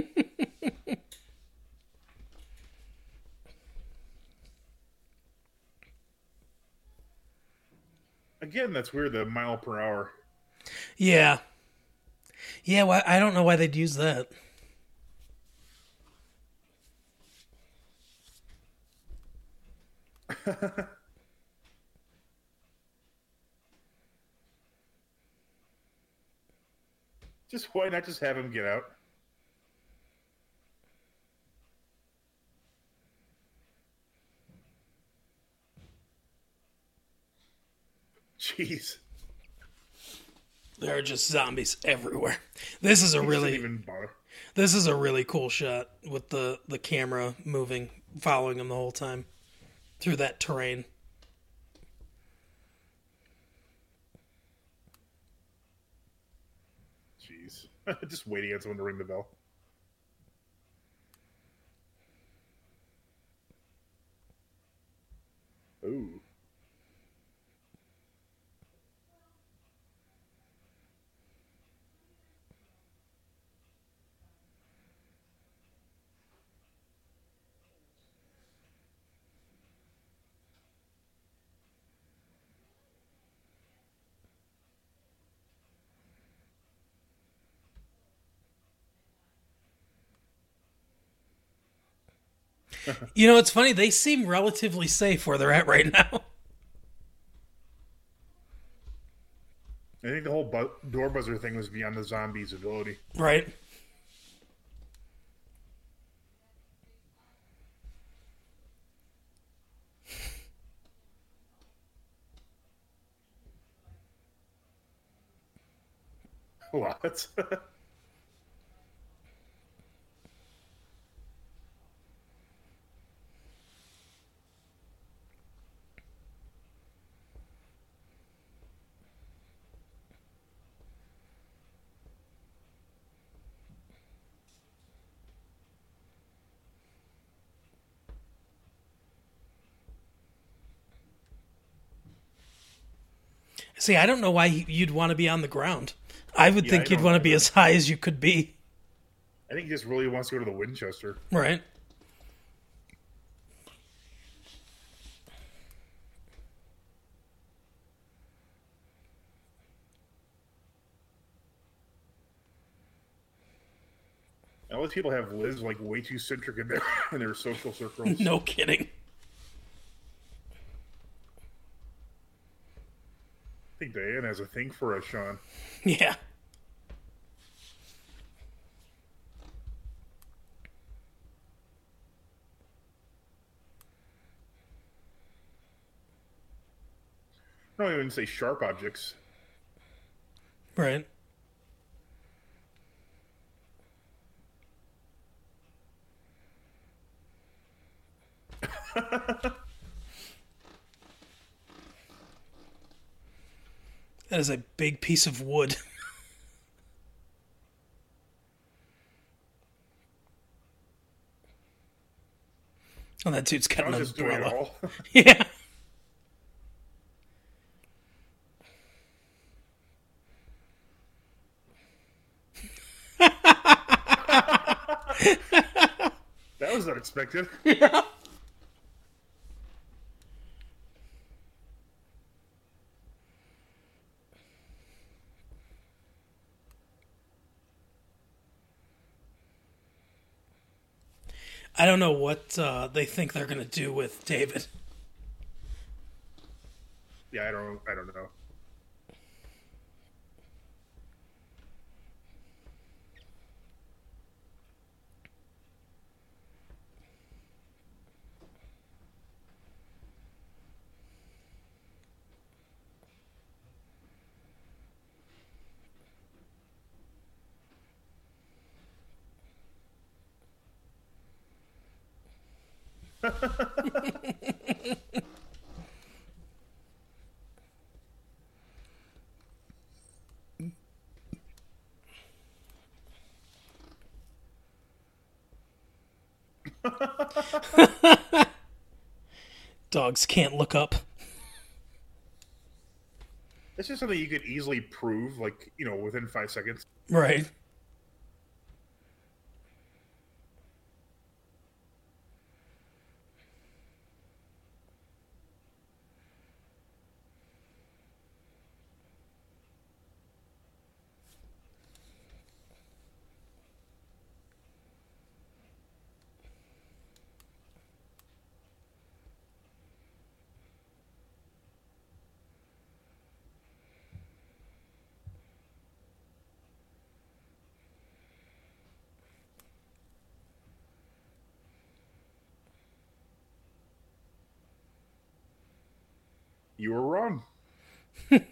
Again, that's weird. The mile per hour. Yeah. Yeah, why I don't know why they'd use that. Just why not just have him get out? Jeez, There are just zombies everywhere. This is a really this is a really cool shot with the the camera moving, following him the whole time through that terrain. Jeez, just waiting on someone to ring the bell. Ooh. You know, it's funny. They seem relatively safe where they're at right now. I think the whole bu- door buzzer thing was beyond the zombie's ability. Right. What? See, I don't know why you'd want to be on the ground. I would yeah, think I you'd want to be as high as you could be. I think he just really wants to go to the Winchester. Right. All these people have lives like way too centric in their in their social circles. No kidding. Think Diane has a thing for us, Shaun. Yeah. I don't even say sharp objects. Right. that is a big piece of wood. oh, that dude's got an was just doing it umbrella. all. Yeah. that was unexpected. Yeah. I don't know what uh, they think they're going to do with David. Yeah, I don't. I don't know. Dogs can't look up. It's just something you could easily prove, like you know, within five seconds. Right. You were wrong. It's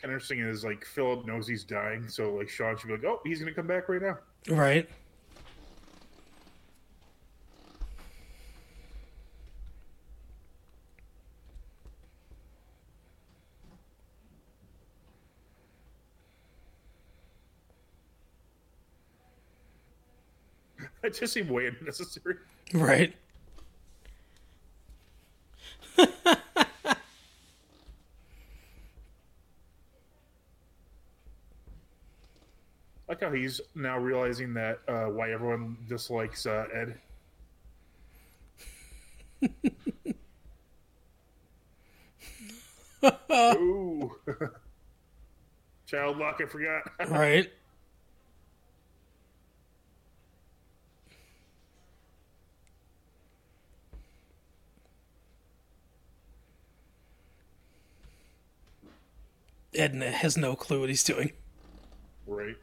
kind of interesting. Is like Philip knows he's dying, so like Shaun should be like, "Oh, he's gonna come back right now." Right. It just seemed way unnecessary. Right. How he's now realizing that uh, why everyone dislikes uh, Ed. Ooh. Child lock, I forgot. Right. Edna has no clue what he's doing. right.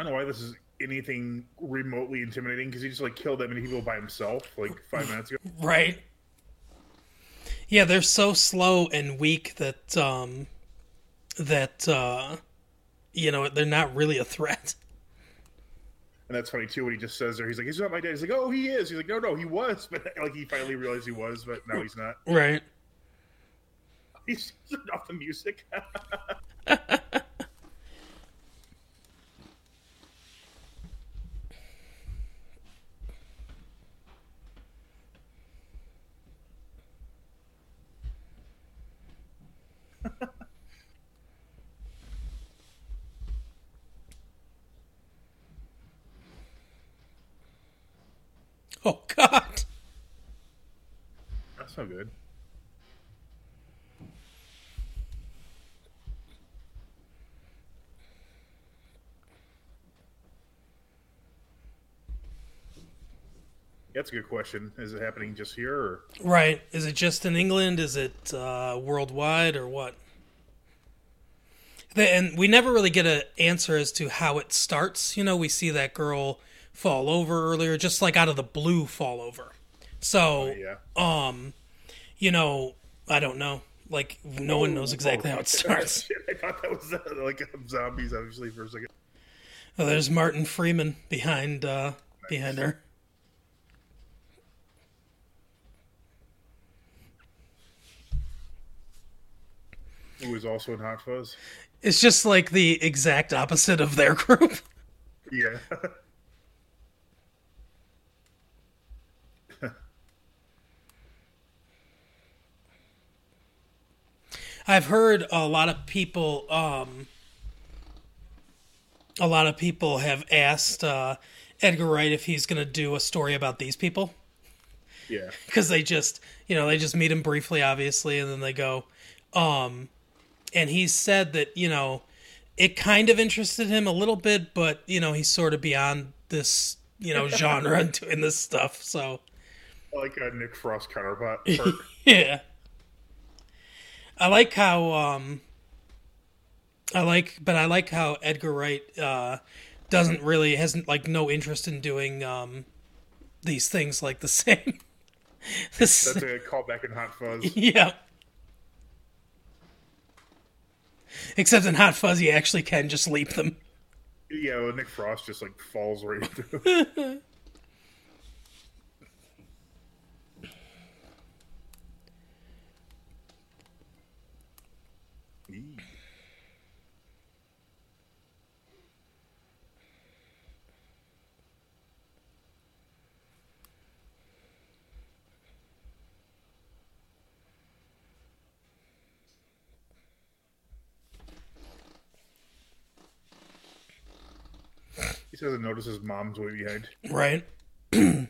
I don't know why this is anything remotely intimidating because he just like killed that many people by himself like five minutes ago. Right. Yeah, they're so slow and weak that um that uh you know, they're not really a threat. And that's funny too when he just says there, he's like, "He's not my dad." He's like, "Oh, he is." He's like, "No, no, he was," but like he finally realized he was, but now he's not. Right. He's off the music. That's a good question. Is it happening just here, or Right. Is it just in England? Is it uh, worldwide or what? And we never really get an answer as to how it starts. You know, we see that girl fall over earlier, just like out of the blue fall over. So, yeah? um, you know, I don't know. Like, no one knows exactly how it starts. Shit, I thought that was uh, like zombies, obviously, for a second. Oh, there's Martin Freeman behind uh, behind her. Who was also in Hot Fuzz? It's just like the exact opposite of their group. Yeah. I've heard a lot of people um a lot of people have asked uh Edgar Wright if he's going to do a story about these people yeah. because they just, you know, they just meet him briefly obviously and then they go um and he said that, you know, it kind of interested him a little bit, but you know, he's sort of beyond this, you know, genre and doing this stuff. So, like uh, Nick Frost counterpart. part. yeah. I like how um I like but I like how Edgar Wright uh doesn't really hasn't like no interest in doing um these things like the same. That's a callback in Hot Fuzz. yeah. Except in Hot Fuzz, you actually can just leap them. Yeah, well, Nick Frost just like falls right into it. Eee. He doesn't notice his mom's way behind. Right.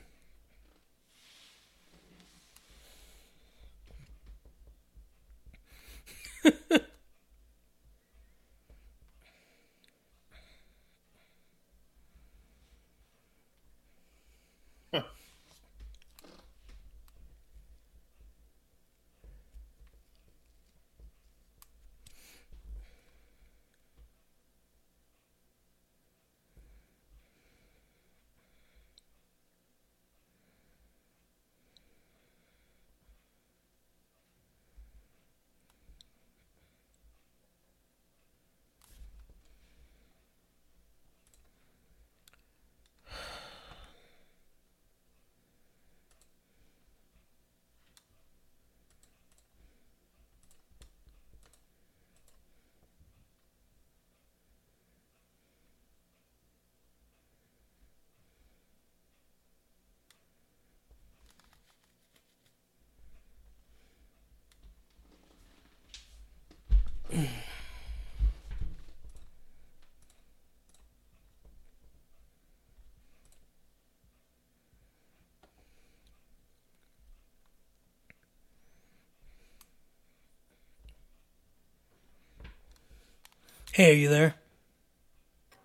Hey, are you there?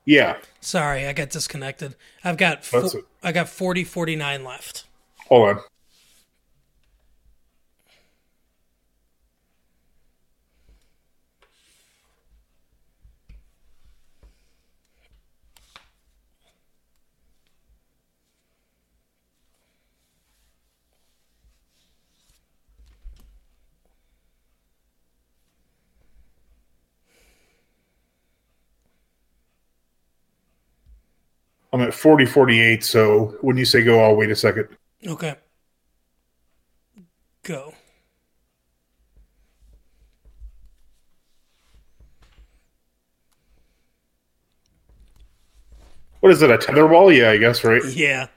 Yeah. Sorry, I got disconnected. I've got fo-. I got 40 49 left. Hold on. I'm at 40 48, so when you say go, I'll wait a second. Okay. Go. What is it, a tetherball? Yeah, I guess, right? Yeah.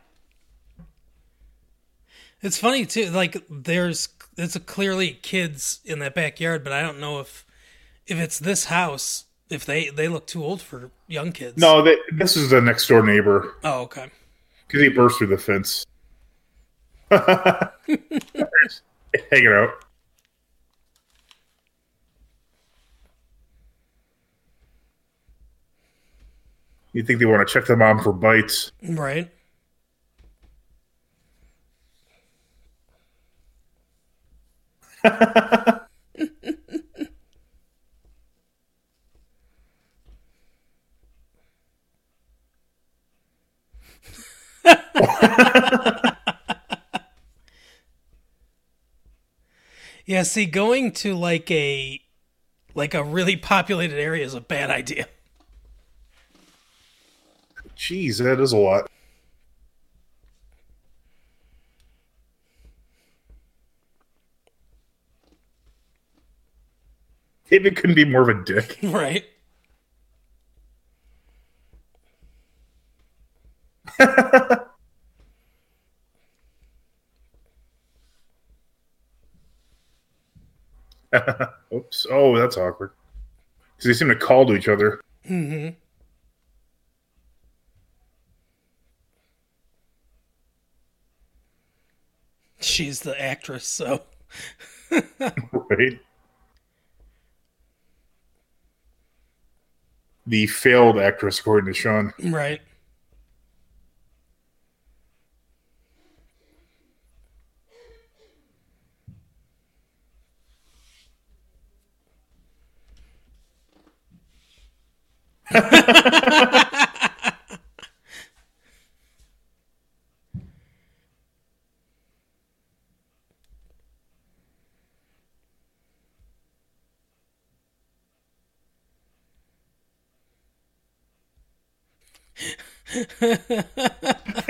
It's funny too. Like there's it's a clearly kids in that backyard, but I don't know if if it's this house if they they look too old for young kids. No, they, this is the next door neighbor Oh, okay. because he burst through the fence. Hanging out. You think they want to check the mom for bites? Right. yeah, see, going to like a like a really populated area is a bad idea. Jeez, that is a lot. David couldn't be more of a dick. Right. Oops. Oh, that's awkward. Because they seem to call to each other. Mm-hmm. She's the actress, so Right? The failed actress, according to Shaun. right.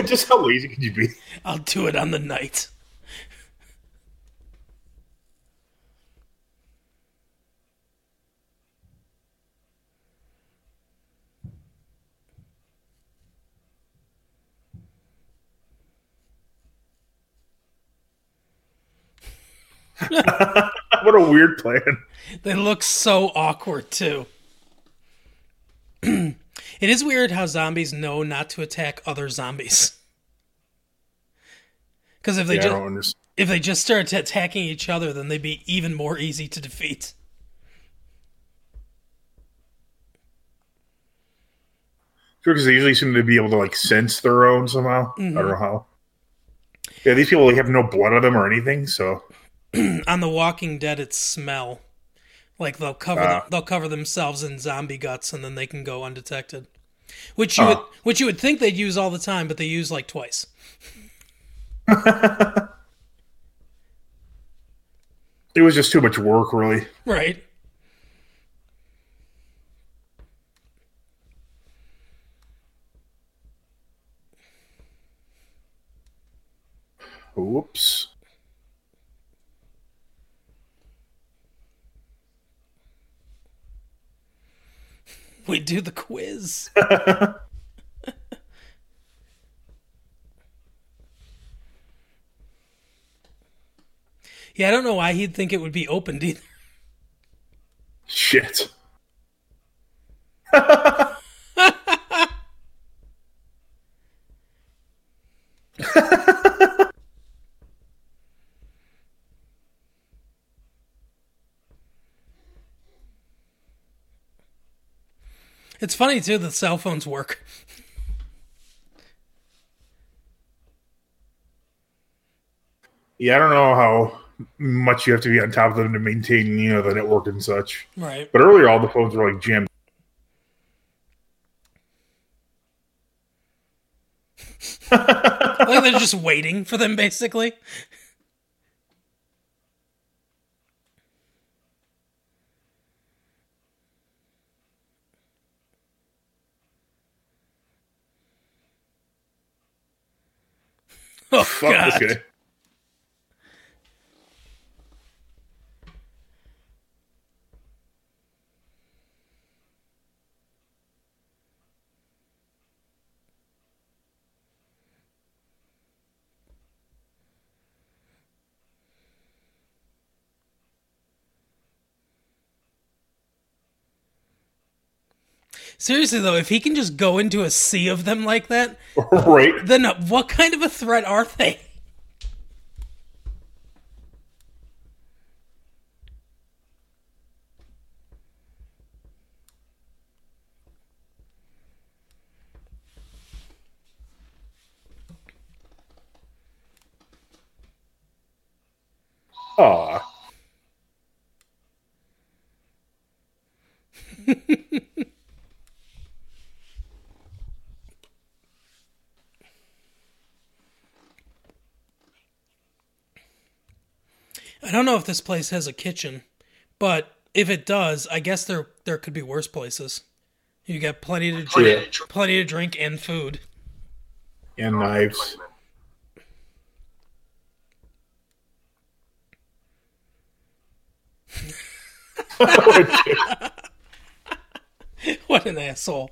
Just how lazy could you be? I'll do it on the night. What a weird plan. They look so awkward too. it is weird how zombies know not to attack other zombies. Because if they Yeah, just if they just start attacking each other, then they'd be even more easy to defeat. Sure, because they usually seem to be able to like sense their own somehow. I don't mm-hmm. know how. Yeah, these people like, have no blood on them or anything, so On The Walking Dead, it's smell. Like they'll cover Ah. they'll cover themselves in zombie guts, and then they can go undetected. Which you would Ah. which you would think they'd use all the time, but they use like twice. it was just too much work, really. Right. Whoops. We do the quiz. yeah, I don't know why he'd think it would be opened either. Shit. It's funny too that cell phones work. Yeah, I don't know how much you have to be on top of them to maintain, you know, the network and such. Right. But earlier, all the phones were like jammed. Like they're just waiting for them basically. Oh Fuck god. this guy. Seriously though, if he can just go into a sea of them like that, right? then what kind of a threat are they? Aw. I don't know if this place has a kitchen, but if it does, I guess there there could be worse places. You got plenty to drink, Yeah. plenty to drink and food. And knives. Oh, what an asshole!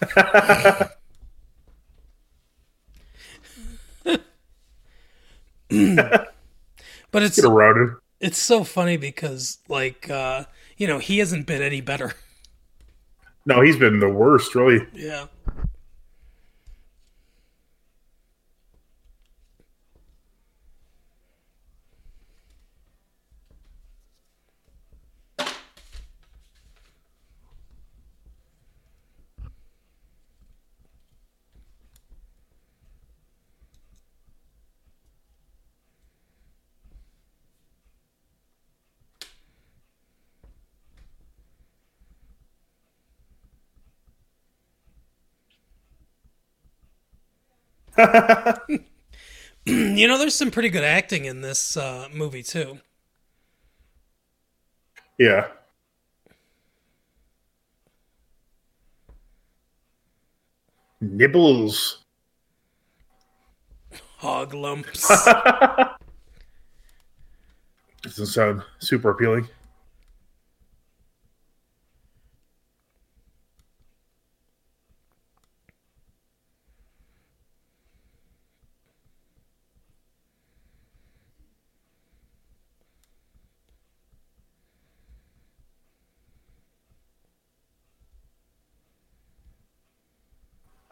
But it's Get it's so funny because like uh, you know he hasn't been any better. No, he's been the worst, really. Yeah. You know, there's some pretty good acting in this uh, movie too. Yeah. Nibbles. Hog lumps. Doesn't sound super appealing.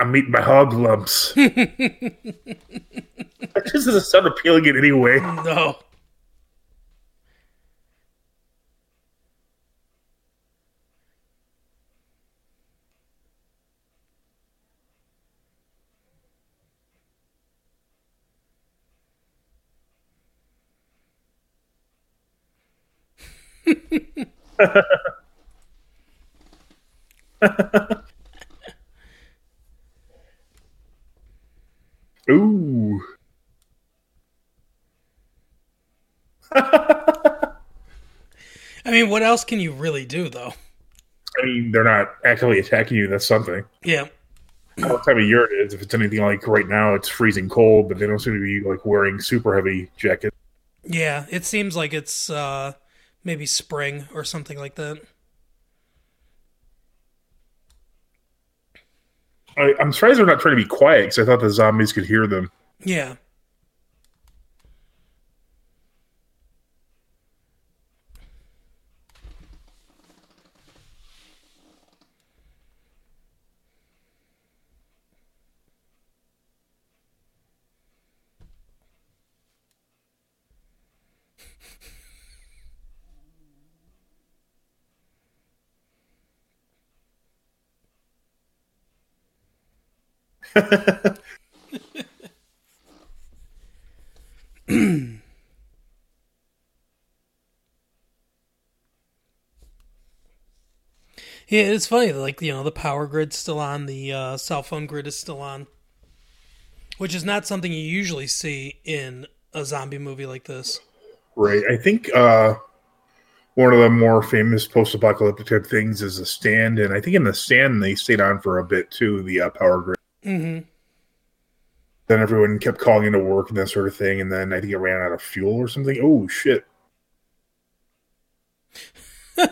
I'm eating my hog lumps. that just doesn't sound appealing in any way. no. Ooh. I mean, what else can you really do though? I mean, they're not actively attacking you. That's something. Yeah. What time of year it is? If it's anything like right now, it's freezing cold, but they don't seem to be like wearing super heavy jackets. Yeah, it seems like it's uh, maybe spring or something like that. I, I'm surprised they're not trying to be quiet because I thought the zombies could hear them. Yeah. Yeah, it's funny. Like you know, the power grid's still on, the uh, cell phone grid is still on, which is not something you usually see in a zombie movie like this. Right. I think uh one of the more famous post-apocalyptic type things is the stand, and I think in the stand they stayed on for a bit too. The uh, power grid. Mm-hmm. Then everyone kept calling into work and that sort of thing, and then I think it ran out of fuel or something. Oh shit!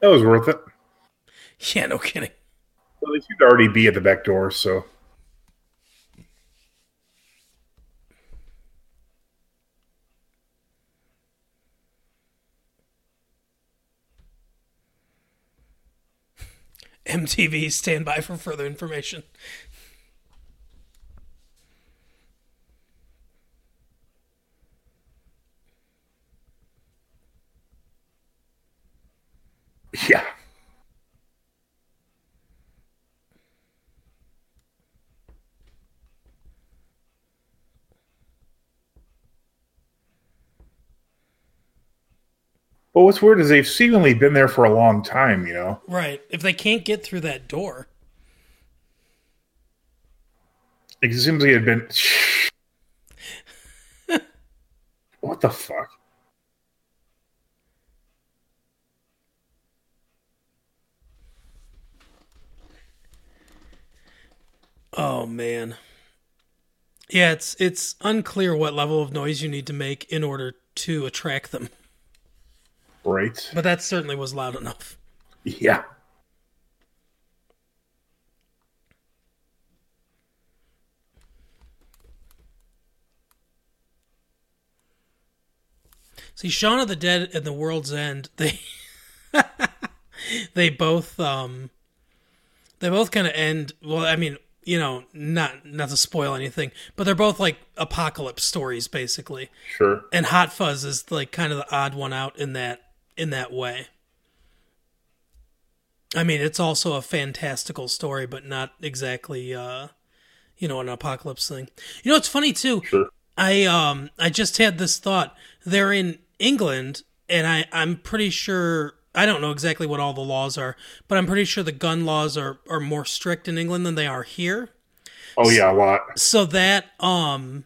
That was worth it. Yeah, no kidding. Well, they seem to already be at the back door, so. MTV, stand by for further information. Yeah. Well, what's weird is they've seemingly been there for a long time, you know? Right. If they can't get through that door. It seems like it had been. what the fuck? Oh man. Yeah, it's it's unclear what level of noise you need to make in order to attract them. Right. But that certainly was loud enough. Yeah. See, Shaun of the Dead and The World's End, they they both um they both kind of end well, I mean, you know, not not to spoil anything, but they're both like apocalypse stories basically. Sure. And Hot Fuzz is like kind of the odd one out in that in that way. I mean, it's also a fantastical story, but not exactly uh you know, an apocalypse thing. You know, it's funny too. Sure. I um I just had this thought. They're in England and I I'm pretty sure I don't know exactly what all the laws are, but I'm pretty sure the gun laws are are more strict in England than they are here. Oh yeah, a lot. So that um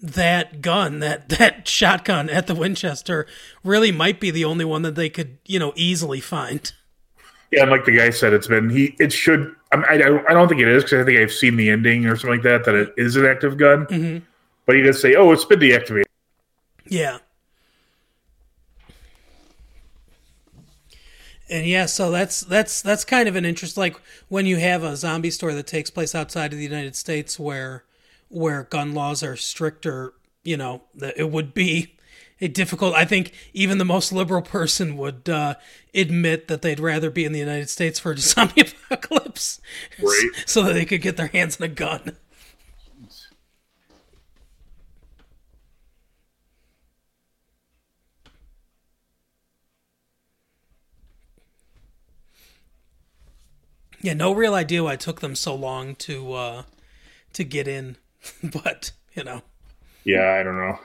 that gun, that that shotgun at the Winchester really might be the only one that they could, you know, easily find. Yeah, and like the guy said, it's been he. It should. I mean, I, I don't think it is because I think I've seen the ending or something like that that it is an active gun. Mm-hmm. But you just say, "Oh, it's been deactivated." Yeah. And yeah, so that's that's that's kind of an interest. Like when you have a zombie story that takes place outside of the United States, where where gun laws are stricter, you know, it would be a difficult. I think even the most liberal person would uh, admit that they'd rather be in the United States for a zombie apocalypse, Right. so that they could get their hands on a gun. Yeah, no real idea why it took them so long to uh, to get in, but you know. Yeah, I don't know.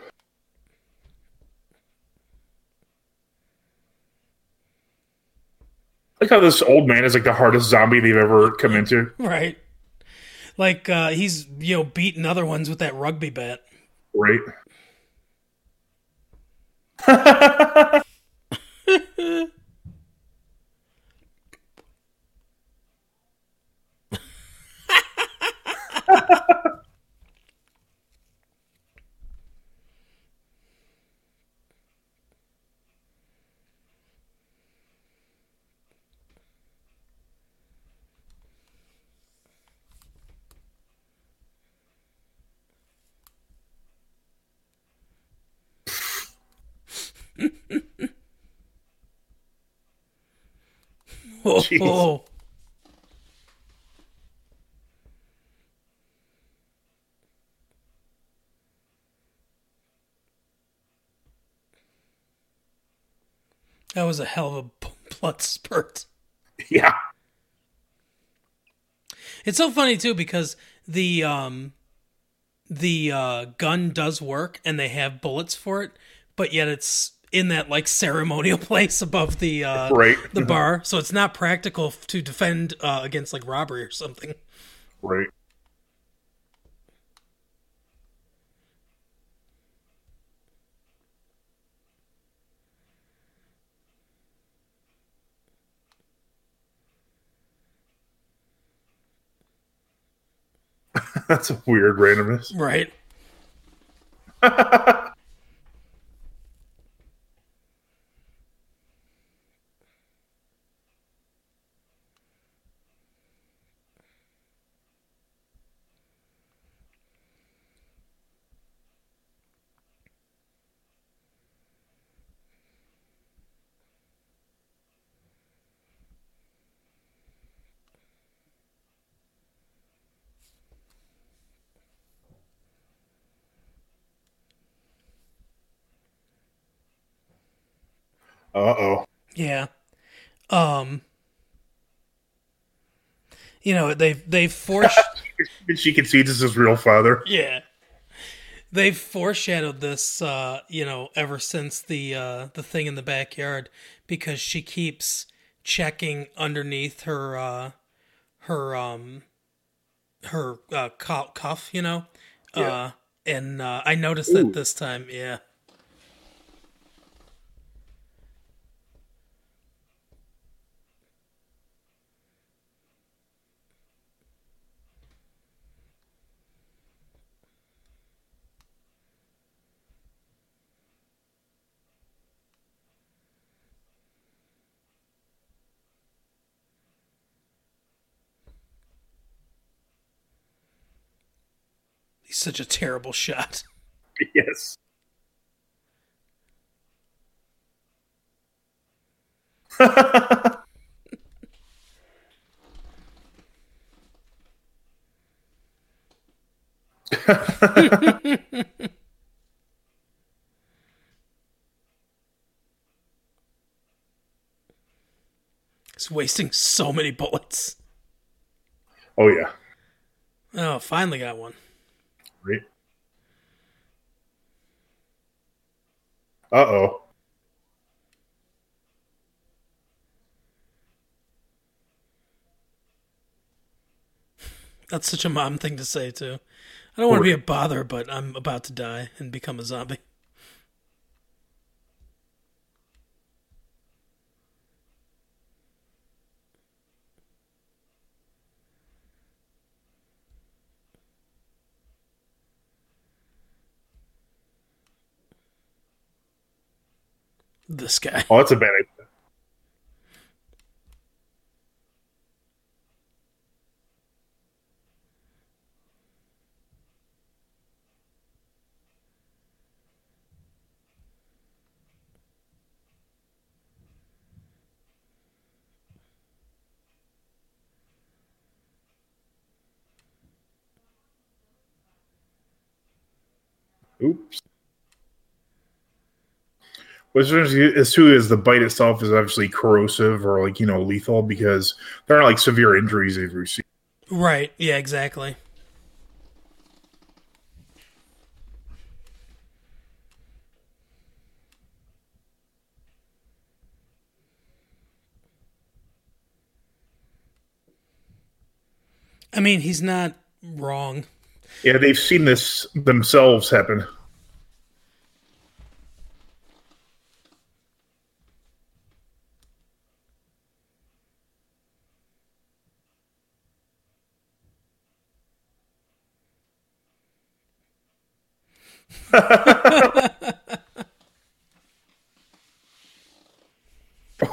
Like how this old man is like the hardest zombie they've ever come into. Right. Like uh he's you know beating other ones with that rugby bat. Right. Oh, oh. That was a hell of a blood spurt. Yeah. It's so funny too because the um the uh, gun does work and they have bullets for it, but yet it's in that like ceremonial place above the uh, Right. the bar, so it's not practical to defend uh, against like robbery or something. Right. That's a weird randomness. Right. Uh oh. Yeah. Um. You know they've they've forced. She concedes it's his real father. Yeah. They've foreshadowed this, uh, you know, ever since the uh, the thing in the backyard, because she keeps checking underneath her uh, her um her uh, cuff, you know, Yeah. uh, and uh, I noticed Ooh. that this time. Yeah, such a terrible shot. Yes. He's wasting so many bullets. Oh yeah. Oh, finally got one. Right. Uh oh. That's such a mom thing to say too. I don't want to be a bother, but I'm about to die and become a zombie. This guy. Oh, that's a bad idea. Oops. What's interesting is too is the bite itself is obviously corrosive or like you know lethal because there are like severe injuries they've received. Right. Yeah, exactly. I mean, he's not wrong. Yeah, they've seen this themselves happen.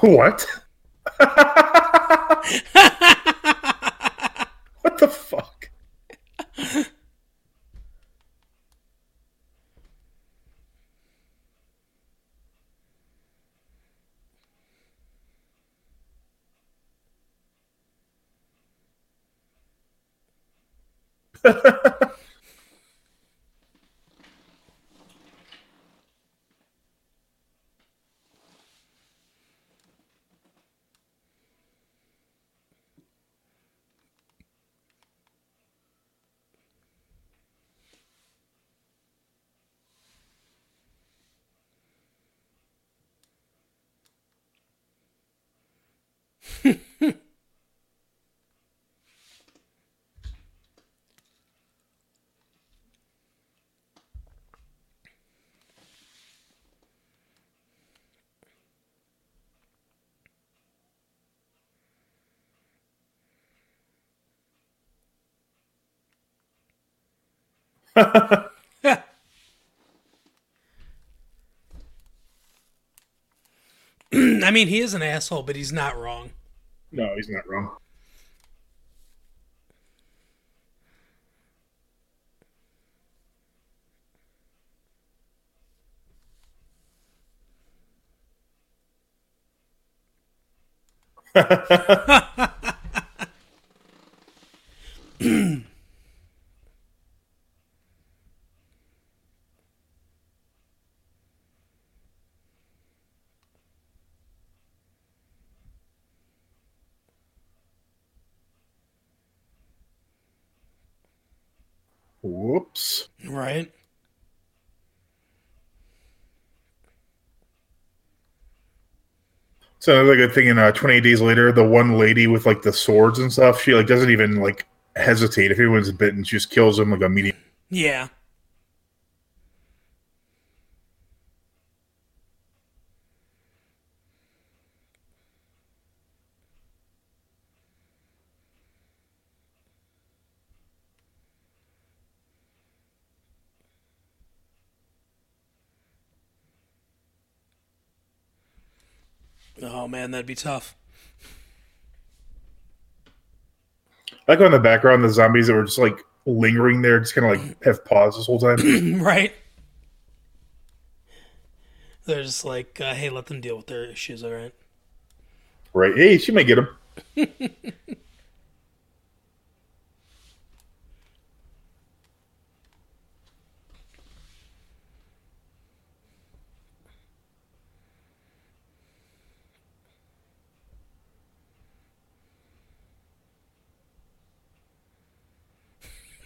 what? what the fuck? I mean, he is an asshole, but he's not wrong. No, he's not wrong. Whoops. Right? So another good thing in uh, 28 Days Later, the one lady with like the swords and stuff, she like doesn't even like hesitate. If anyone's bitten, she just kills them like immediately. Yeah. Oh man, that'd be tough. I like on the background, the zombies that were just like lingering there, just kind of like have paused this whole time. right? They're just like, uh, hey, let them deal with their issues, all right? right? Hey, she may get him.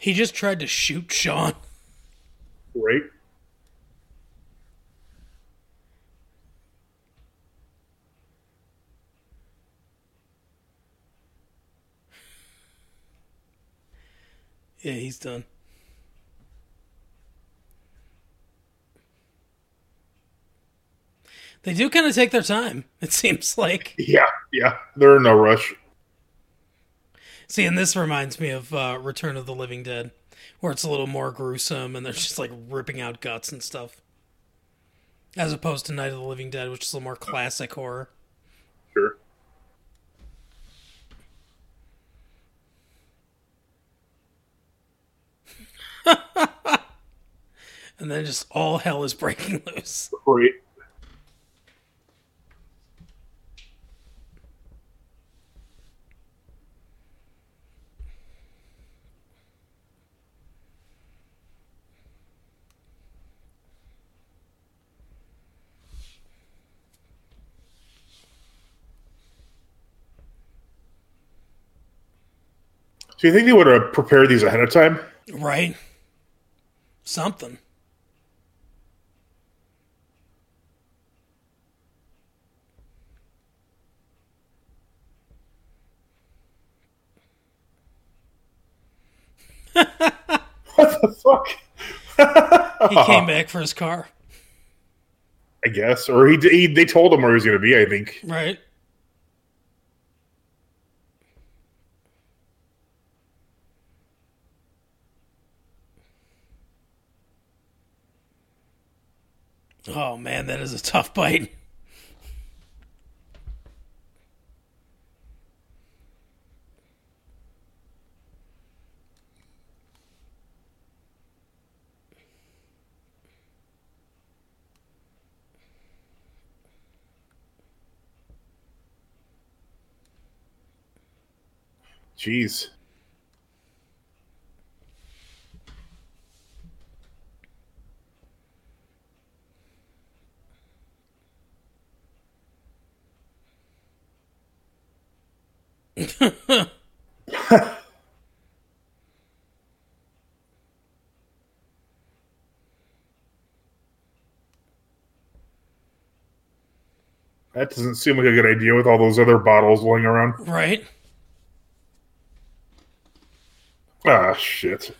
He just tried to shoot Shaun. Right? Yeah, he's done. They do kind of take their time, it seems like. Yeah, yeah. They're in no rush. See, and this reminds me of uh, Return of the Living Dead, where it's a little more gruesome and they're just like ripping out guts and stuff. As opposed to Night of the Living Dead, which is a little more classic horror. Sure. And then just all hell is breaking loose. Right. So you think they would have prepared these ahead of time? Right? Something. What the fuck? He came back for his car. I guess, or he, he they told him where he was going to be. I think. Right? Oh man, that is a tough bite. Jeez. That doesn't seem like a good idea with all those other bottles laying around. Right? Ah, shit.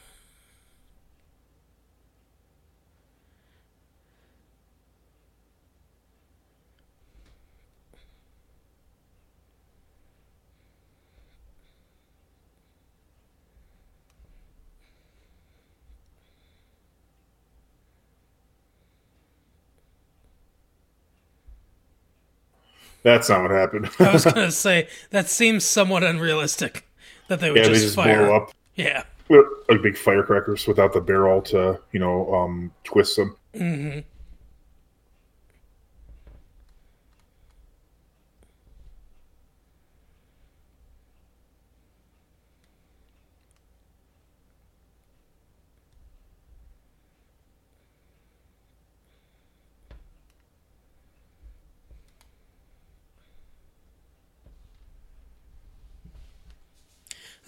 That's not what happened. I was gonna say that seems somewhat unrealistic that they would yeah, just, they just fire. blow up Yeah. like big firecrackers without the barrel to, you know, um, twist them. hmm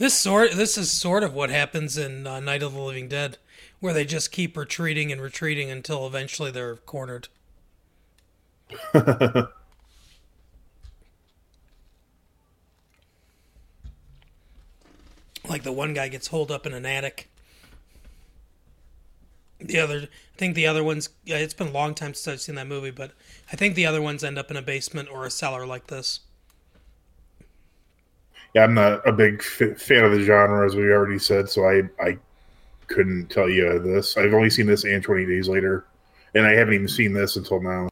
This sort this is sort of what happens in uh, Night of the Living Dead, where they just keep retreating and retreating until eventually they're cornered. Like the one guy gets holed up in an attic. The other, I think the other ones. It's been a long time since I've seen that movie, but I think the other ones end up in a basement or a cellar like this. Yeah, I'm not a big f- fan of the genre, as we already said, so I I couldn't tell you this. I've only seen this and 20 Days Later, and I haven't even seen this until now.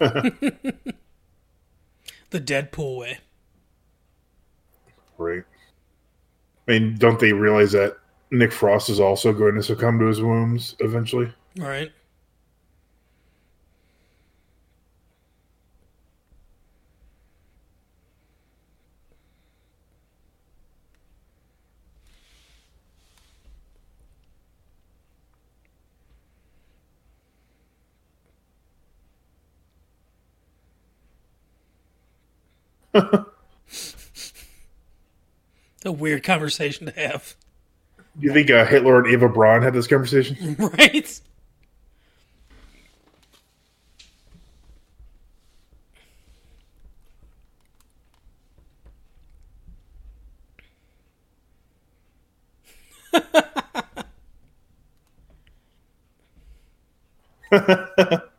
The Deadpool way. Right. I mean, don't they realize that Nick Frost is also going to succumb to his wounds eventually? Right. a weird conversation to have. Do you think uh, Hitler and Eva Braun had this conversation? Right?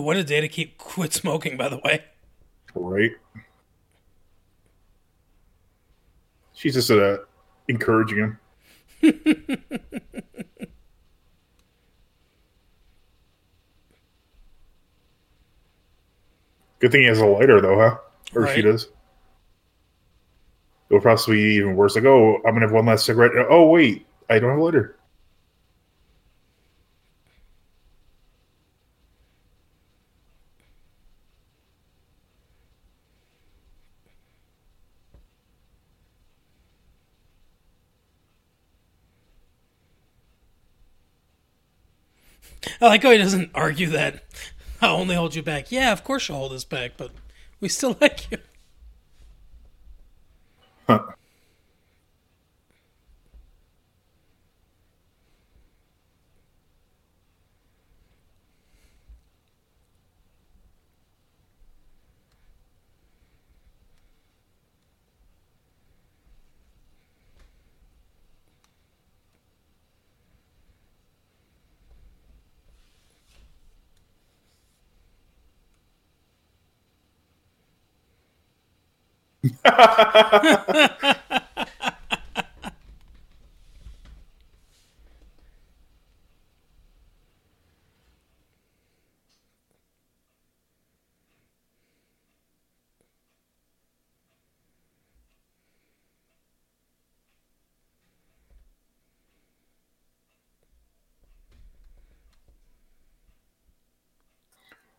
What a day to keep quit smoking, by the way. right. She's just uh, encouraging him. Good thing he has a lighter, though, huh? Or she does. It'll probably be even worse. Like, oh, I'm gonna have one last cigarette. Oh, wait, I don't have a lighter. I like how he doesn't argue that I'll only hold you back. Yeah, of course you'll hold us back, but we still like you. Huh.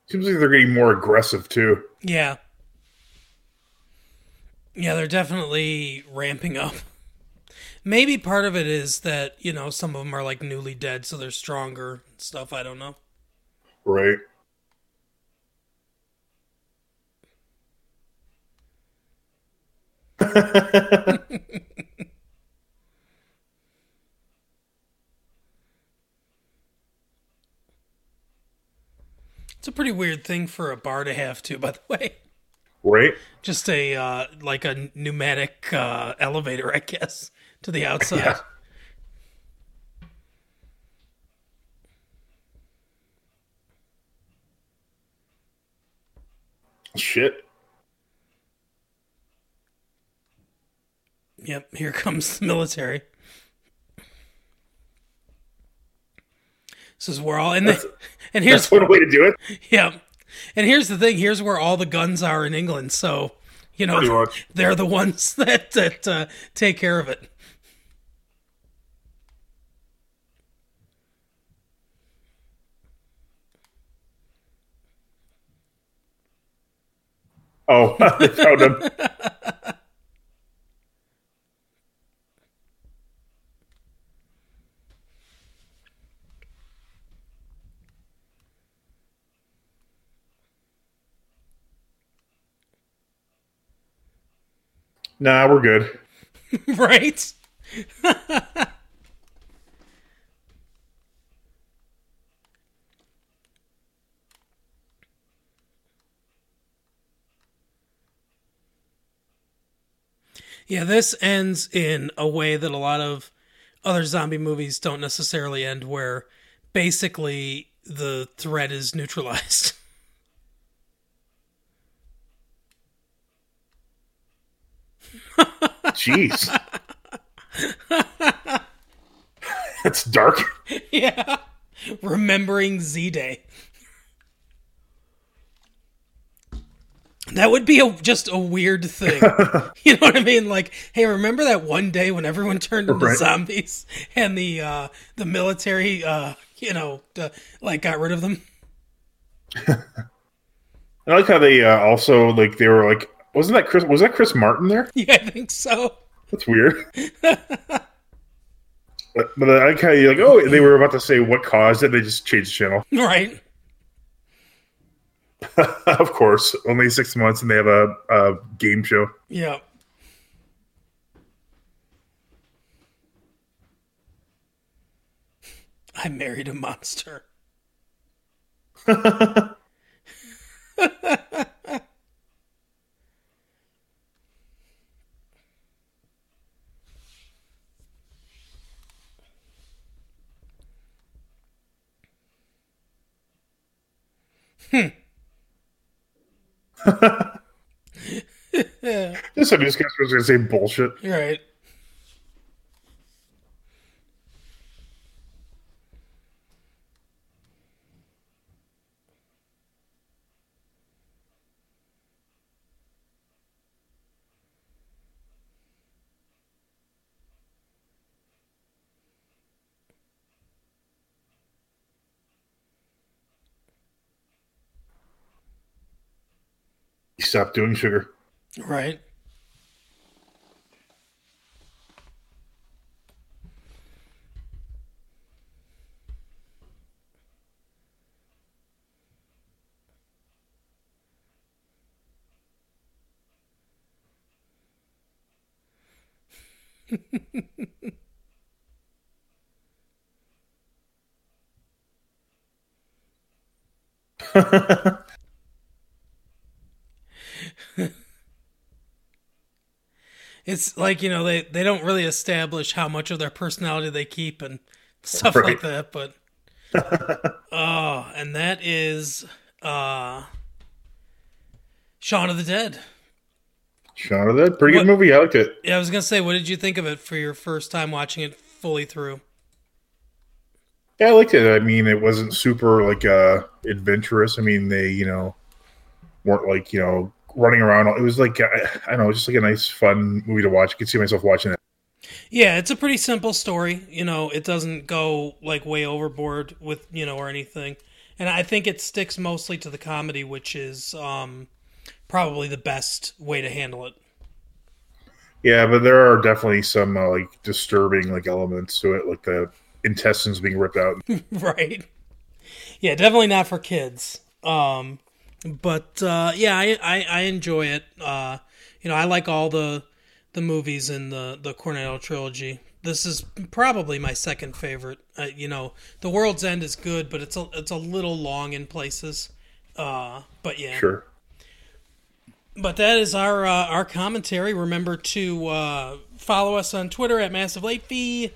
Seems like they're getting more aggressive too. Yeah. Yeah, they're definitely ramping up. Maybe part of it is that, you know, some of them are like newly dead, so they're stronger and stuff. I don't know. Right. It's a pretty weird thing for a bar to have, too, by the way. Right. Just a, uh, like a pneumatic uh, elevator, I guess, to the outside. Yeah. Shit. Yep, here comes the military. This is where all and the, and here's That's one way to do it. yeah, and here's the thing. Here's where all the guns are in England. So you know they're the ones that that uh, take care of it. Oh, they found him. Nah, we're good. right? yeah, this ends in a way that a lot of other zombie movies don't necessarily end, where basically the threat is neutralized. Jeez. That's dark. yeah. Remembering Z Day. That would be a, just a weird thing. you know what I mean? Like, hey, remember that one day when everyone turned into Right. zombies and the uh, the military, uh, you know, uh, like got rid of them? I like how they uh, also like they were like, wasn't that Chris? Was that Chris Martin there? Yeah, I think so. That's weird. but, but I kind of like, oh, they were about to say what caused it. They just changed the channel. Right. of course, only six months, and they have a, a game show. Yeah. I married a monster. Hmm. This I just guess was gonna say bullshit. Right. Stopped doing sugar. Right. It's like, you know, they, they don't really establish how much of their personality they keep and stuff Right. like that, but oh, and that is uh Shaun of the Dead. Shaun of the Dead, pretty What- good movie. I liked it. Yeah, I was gonna say, what did you think of it for your first time watching it fully through? Yeah, I liked it. I mean, it wasn't super like uh adventurous. I mean, they you know weren't like you know running around. It was like I, I don't know, just like a nice, fun movie to watch. I could see myself watching it. Yeah, it's a pretty simple story. You know, it doesn't go like way overboard with you know or anything. and I think it sticks mostly to the comedy, which is um, probably the best way to handle it. Yeah, but there are definitely some uh, like disturbing like elements to it, like the intestines being ripped out. right. Yeah, definitely not for kids. Um, but uh, yeah, I, I, I enjoy it. Uh, you know, I like all the the movies in the the Cornetto trilogy. This is probably my second favorite. Uh, you know, The World's End is good, but it's a it's a little long in places. Uh, but yeah, Sure. but that is our uh, our commentary. Remember to uh, follow us on Twitter at Massive Late Fee.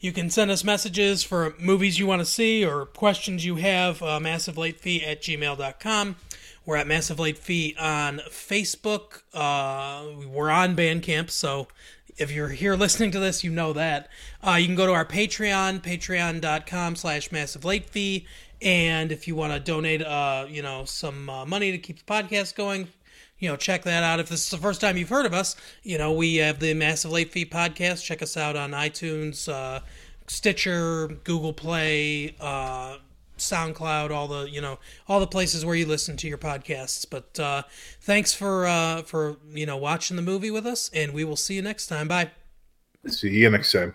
You can send us messages for movies you want to see or questions you have. Uh, massivelatefee at gmail.com. We're at Massive Late Fee on Facebook. Uh, we're on Bandcamp, so if you're here listening to this, you know that. Uh, you can go to our Patreon, patreon.com slash massive late fee. And if you want to donate, uh, you know, some uh, money to keep the podcast going, you know, check that out. If this is the first time you've heard of us, you know, we have the Massive Late Fee podcast. Check us out on iTunes, uh, Stitcher, Google Play, uh, SoundCloud, all the you know, all the places where you listen to your podcasts. But uh, thanks for uh, for you know watching the movie with us, and we will see you next time. Bye. See you next time.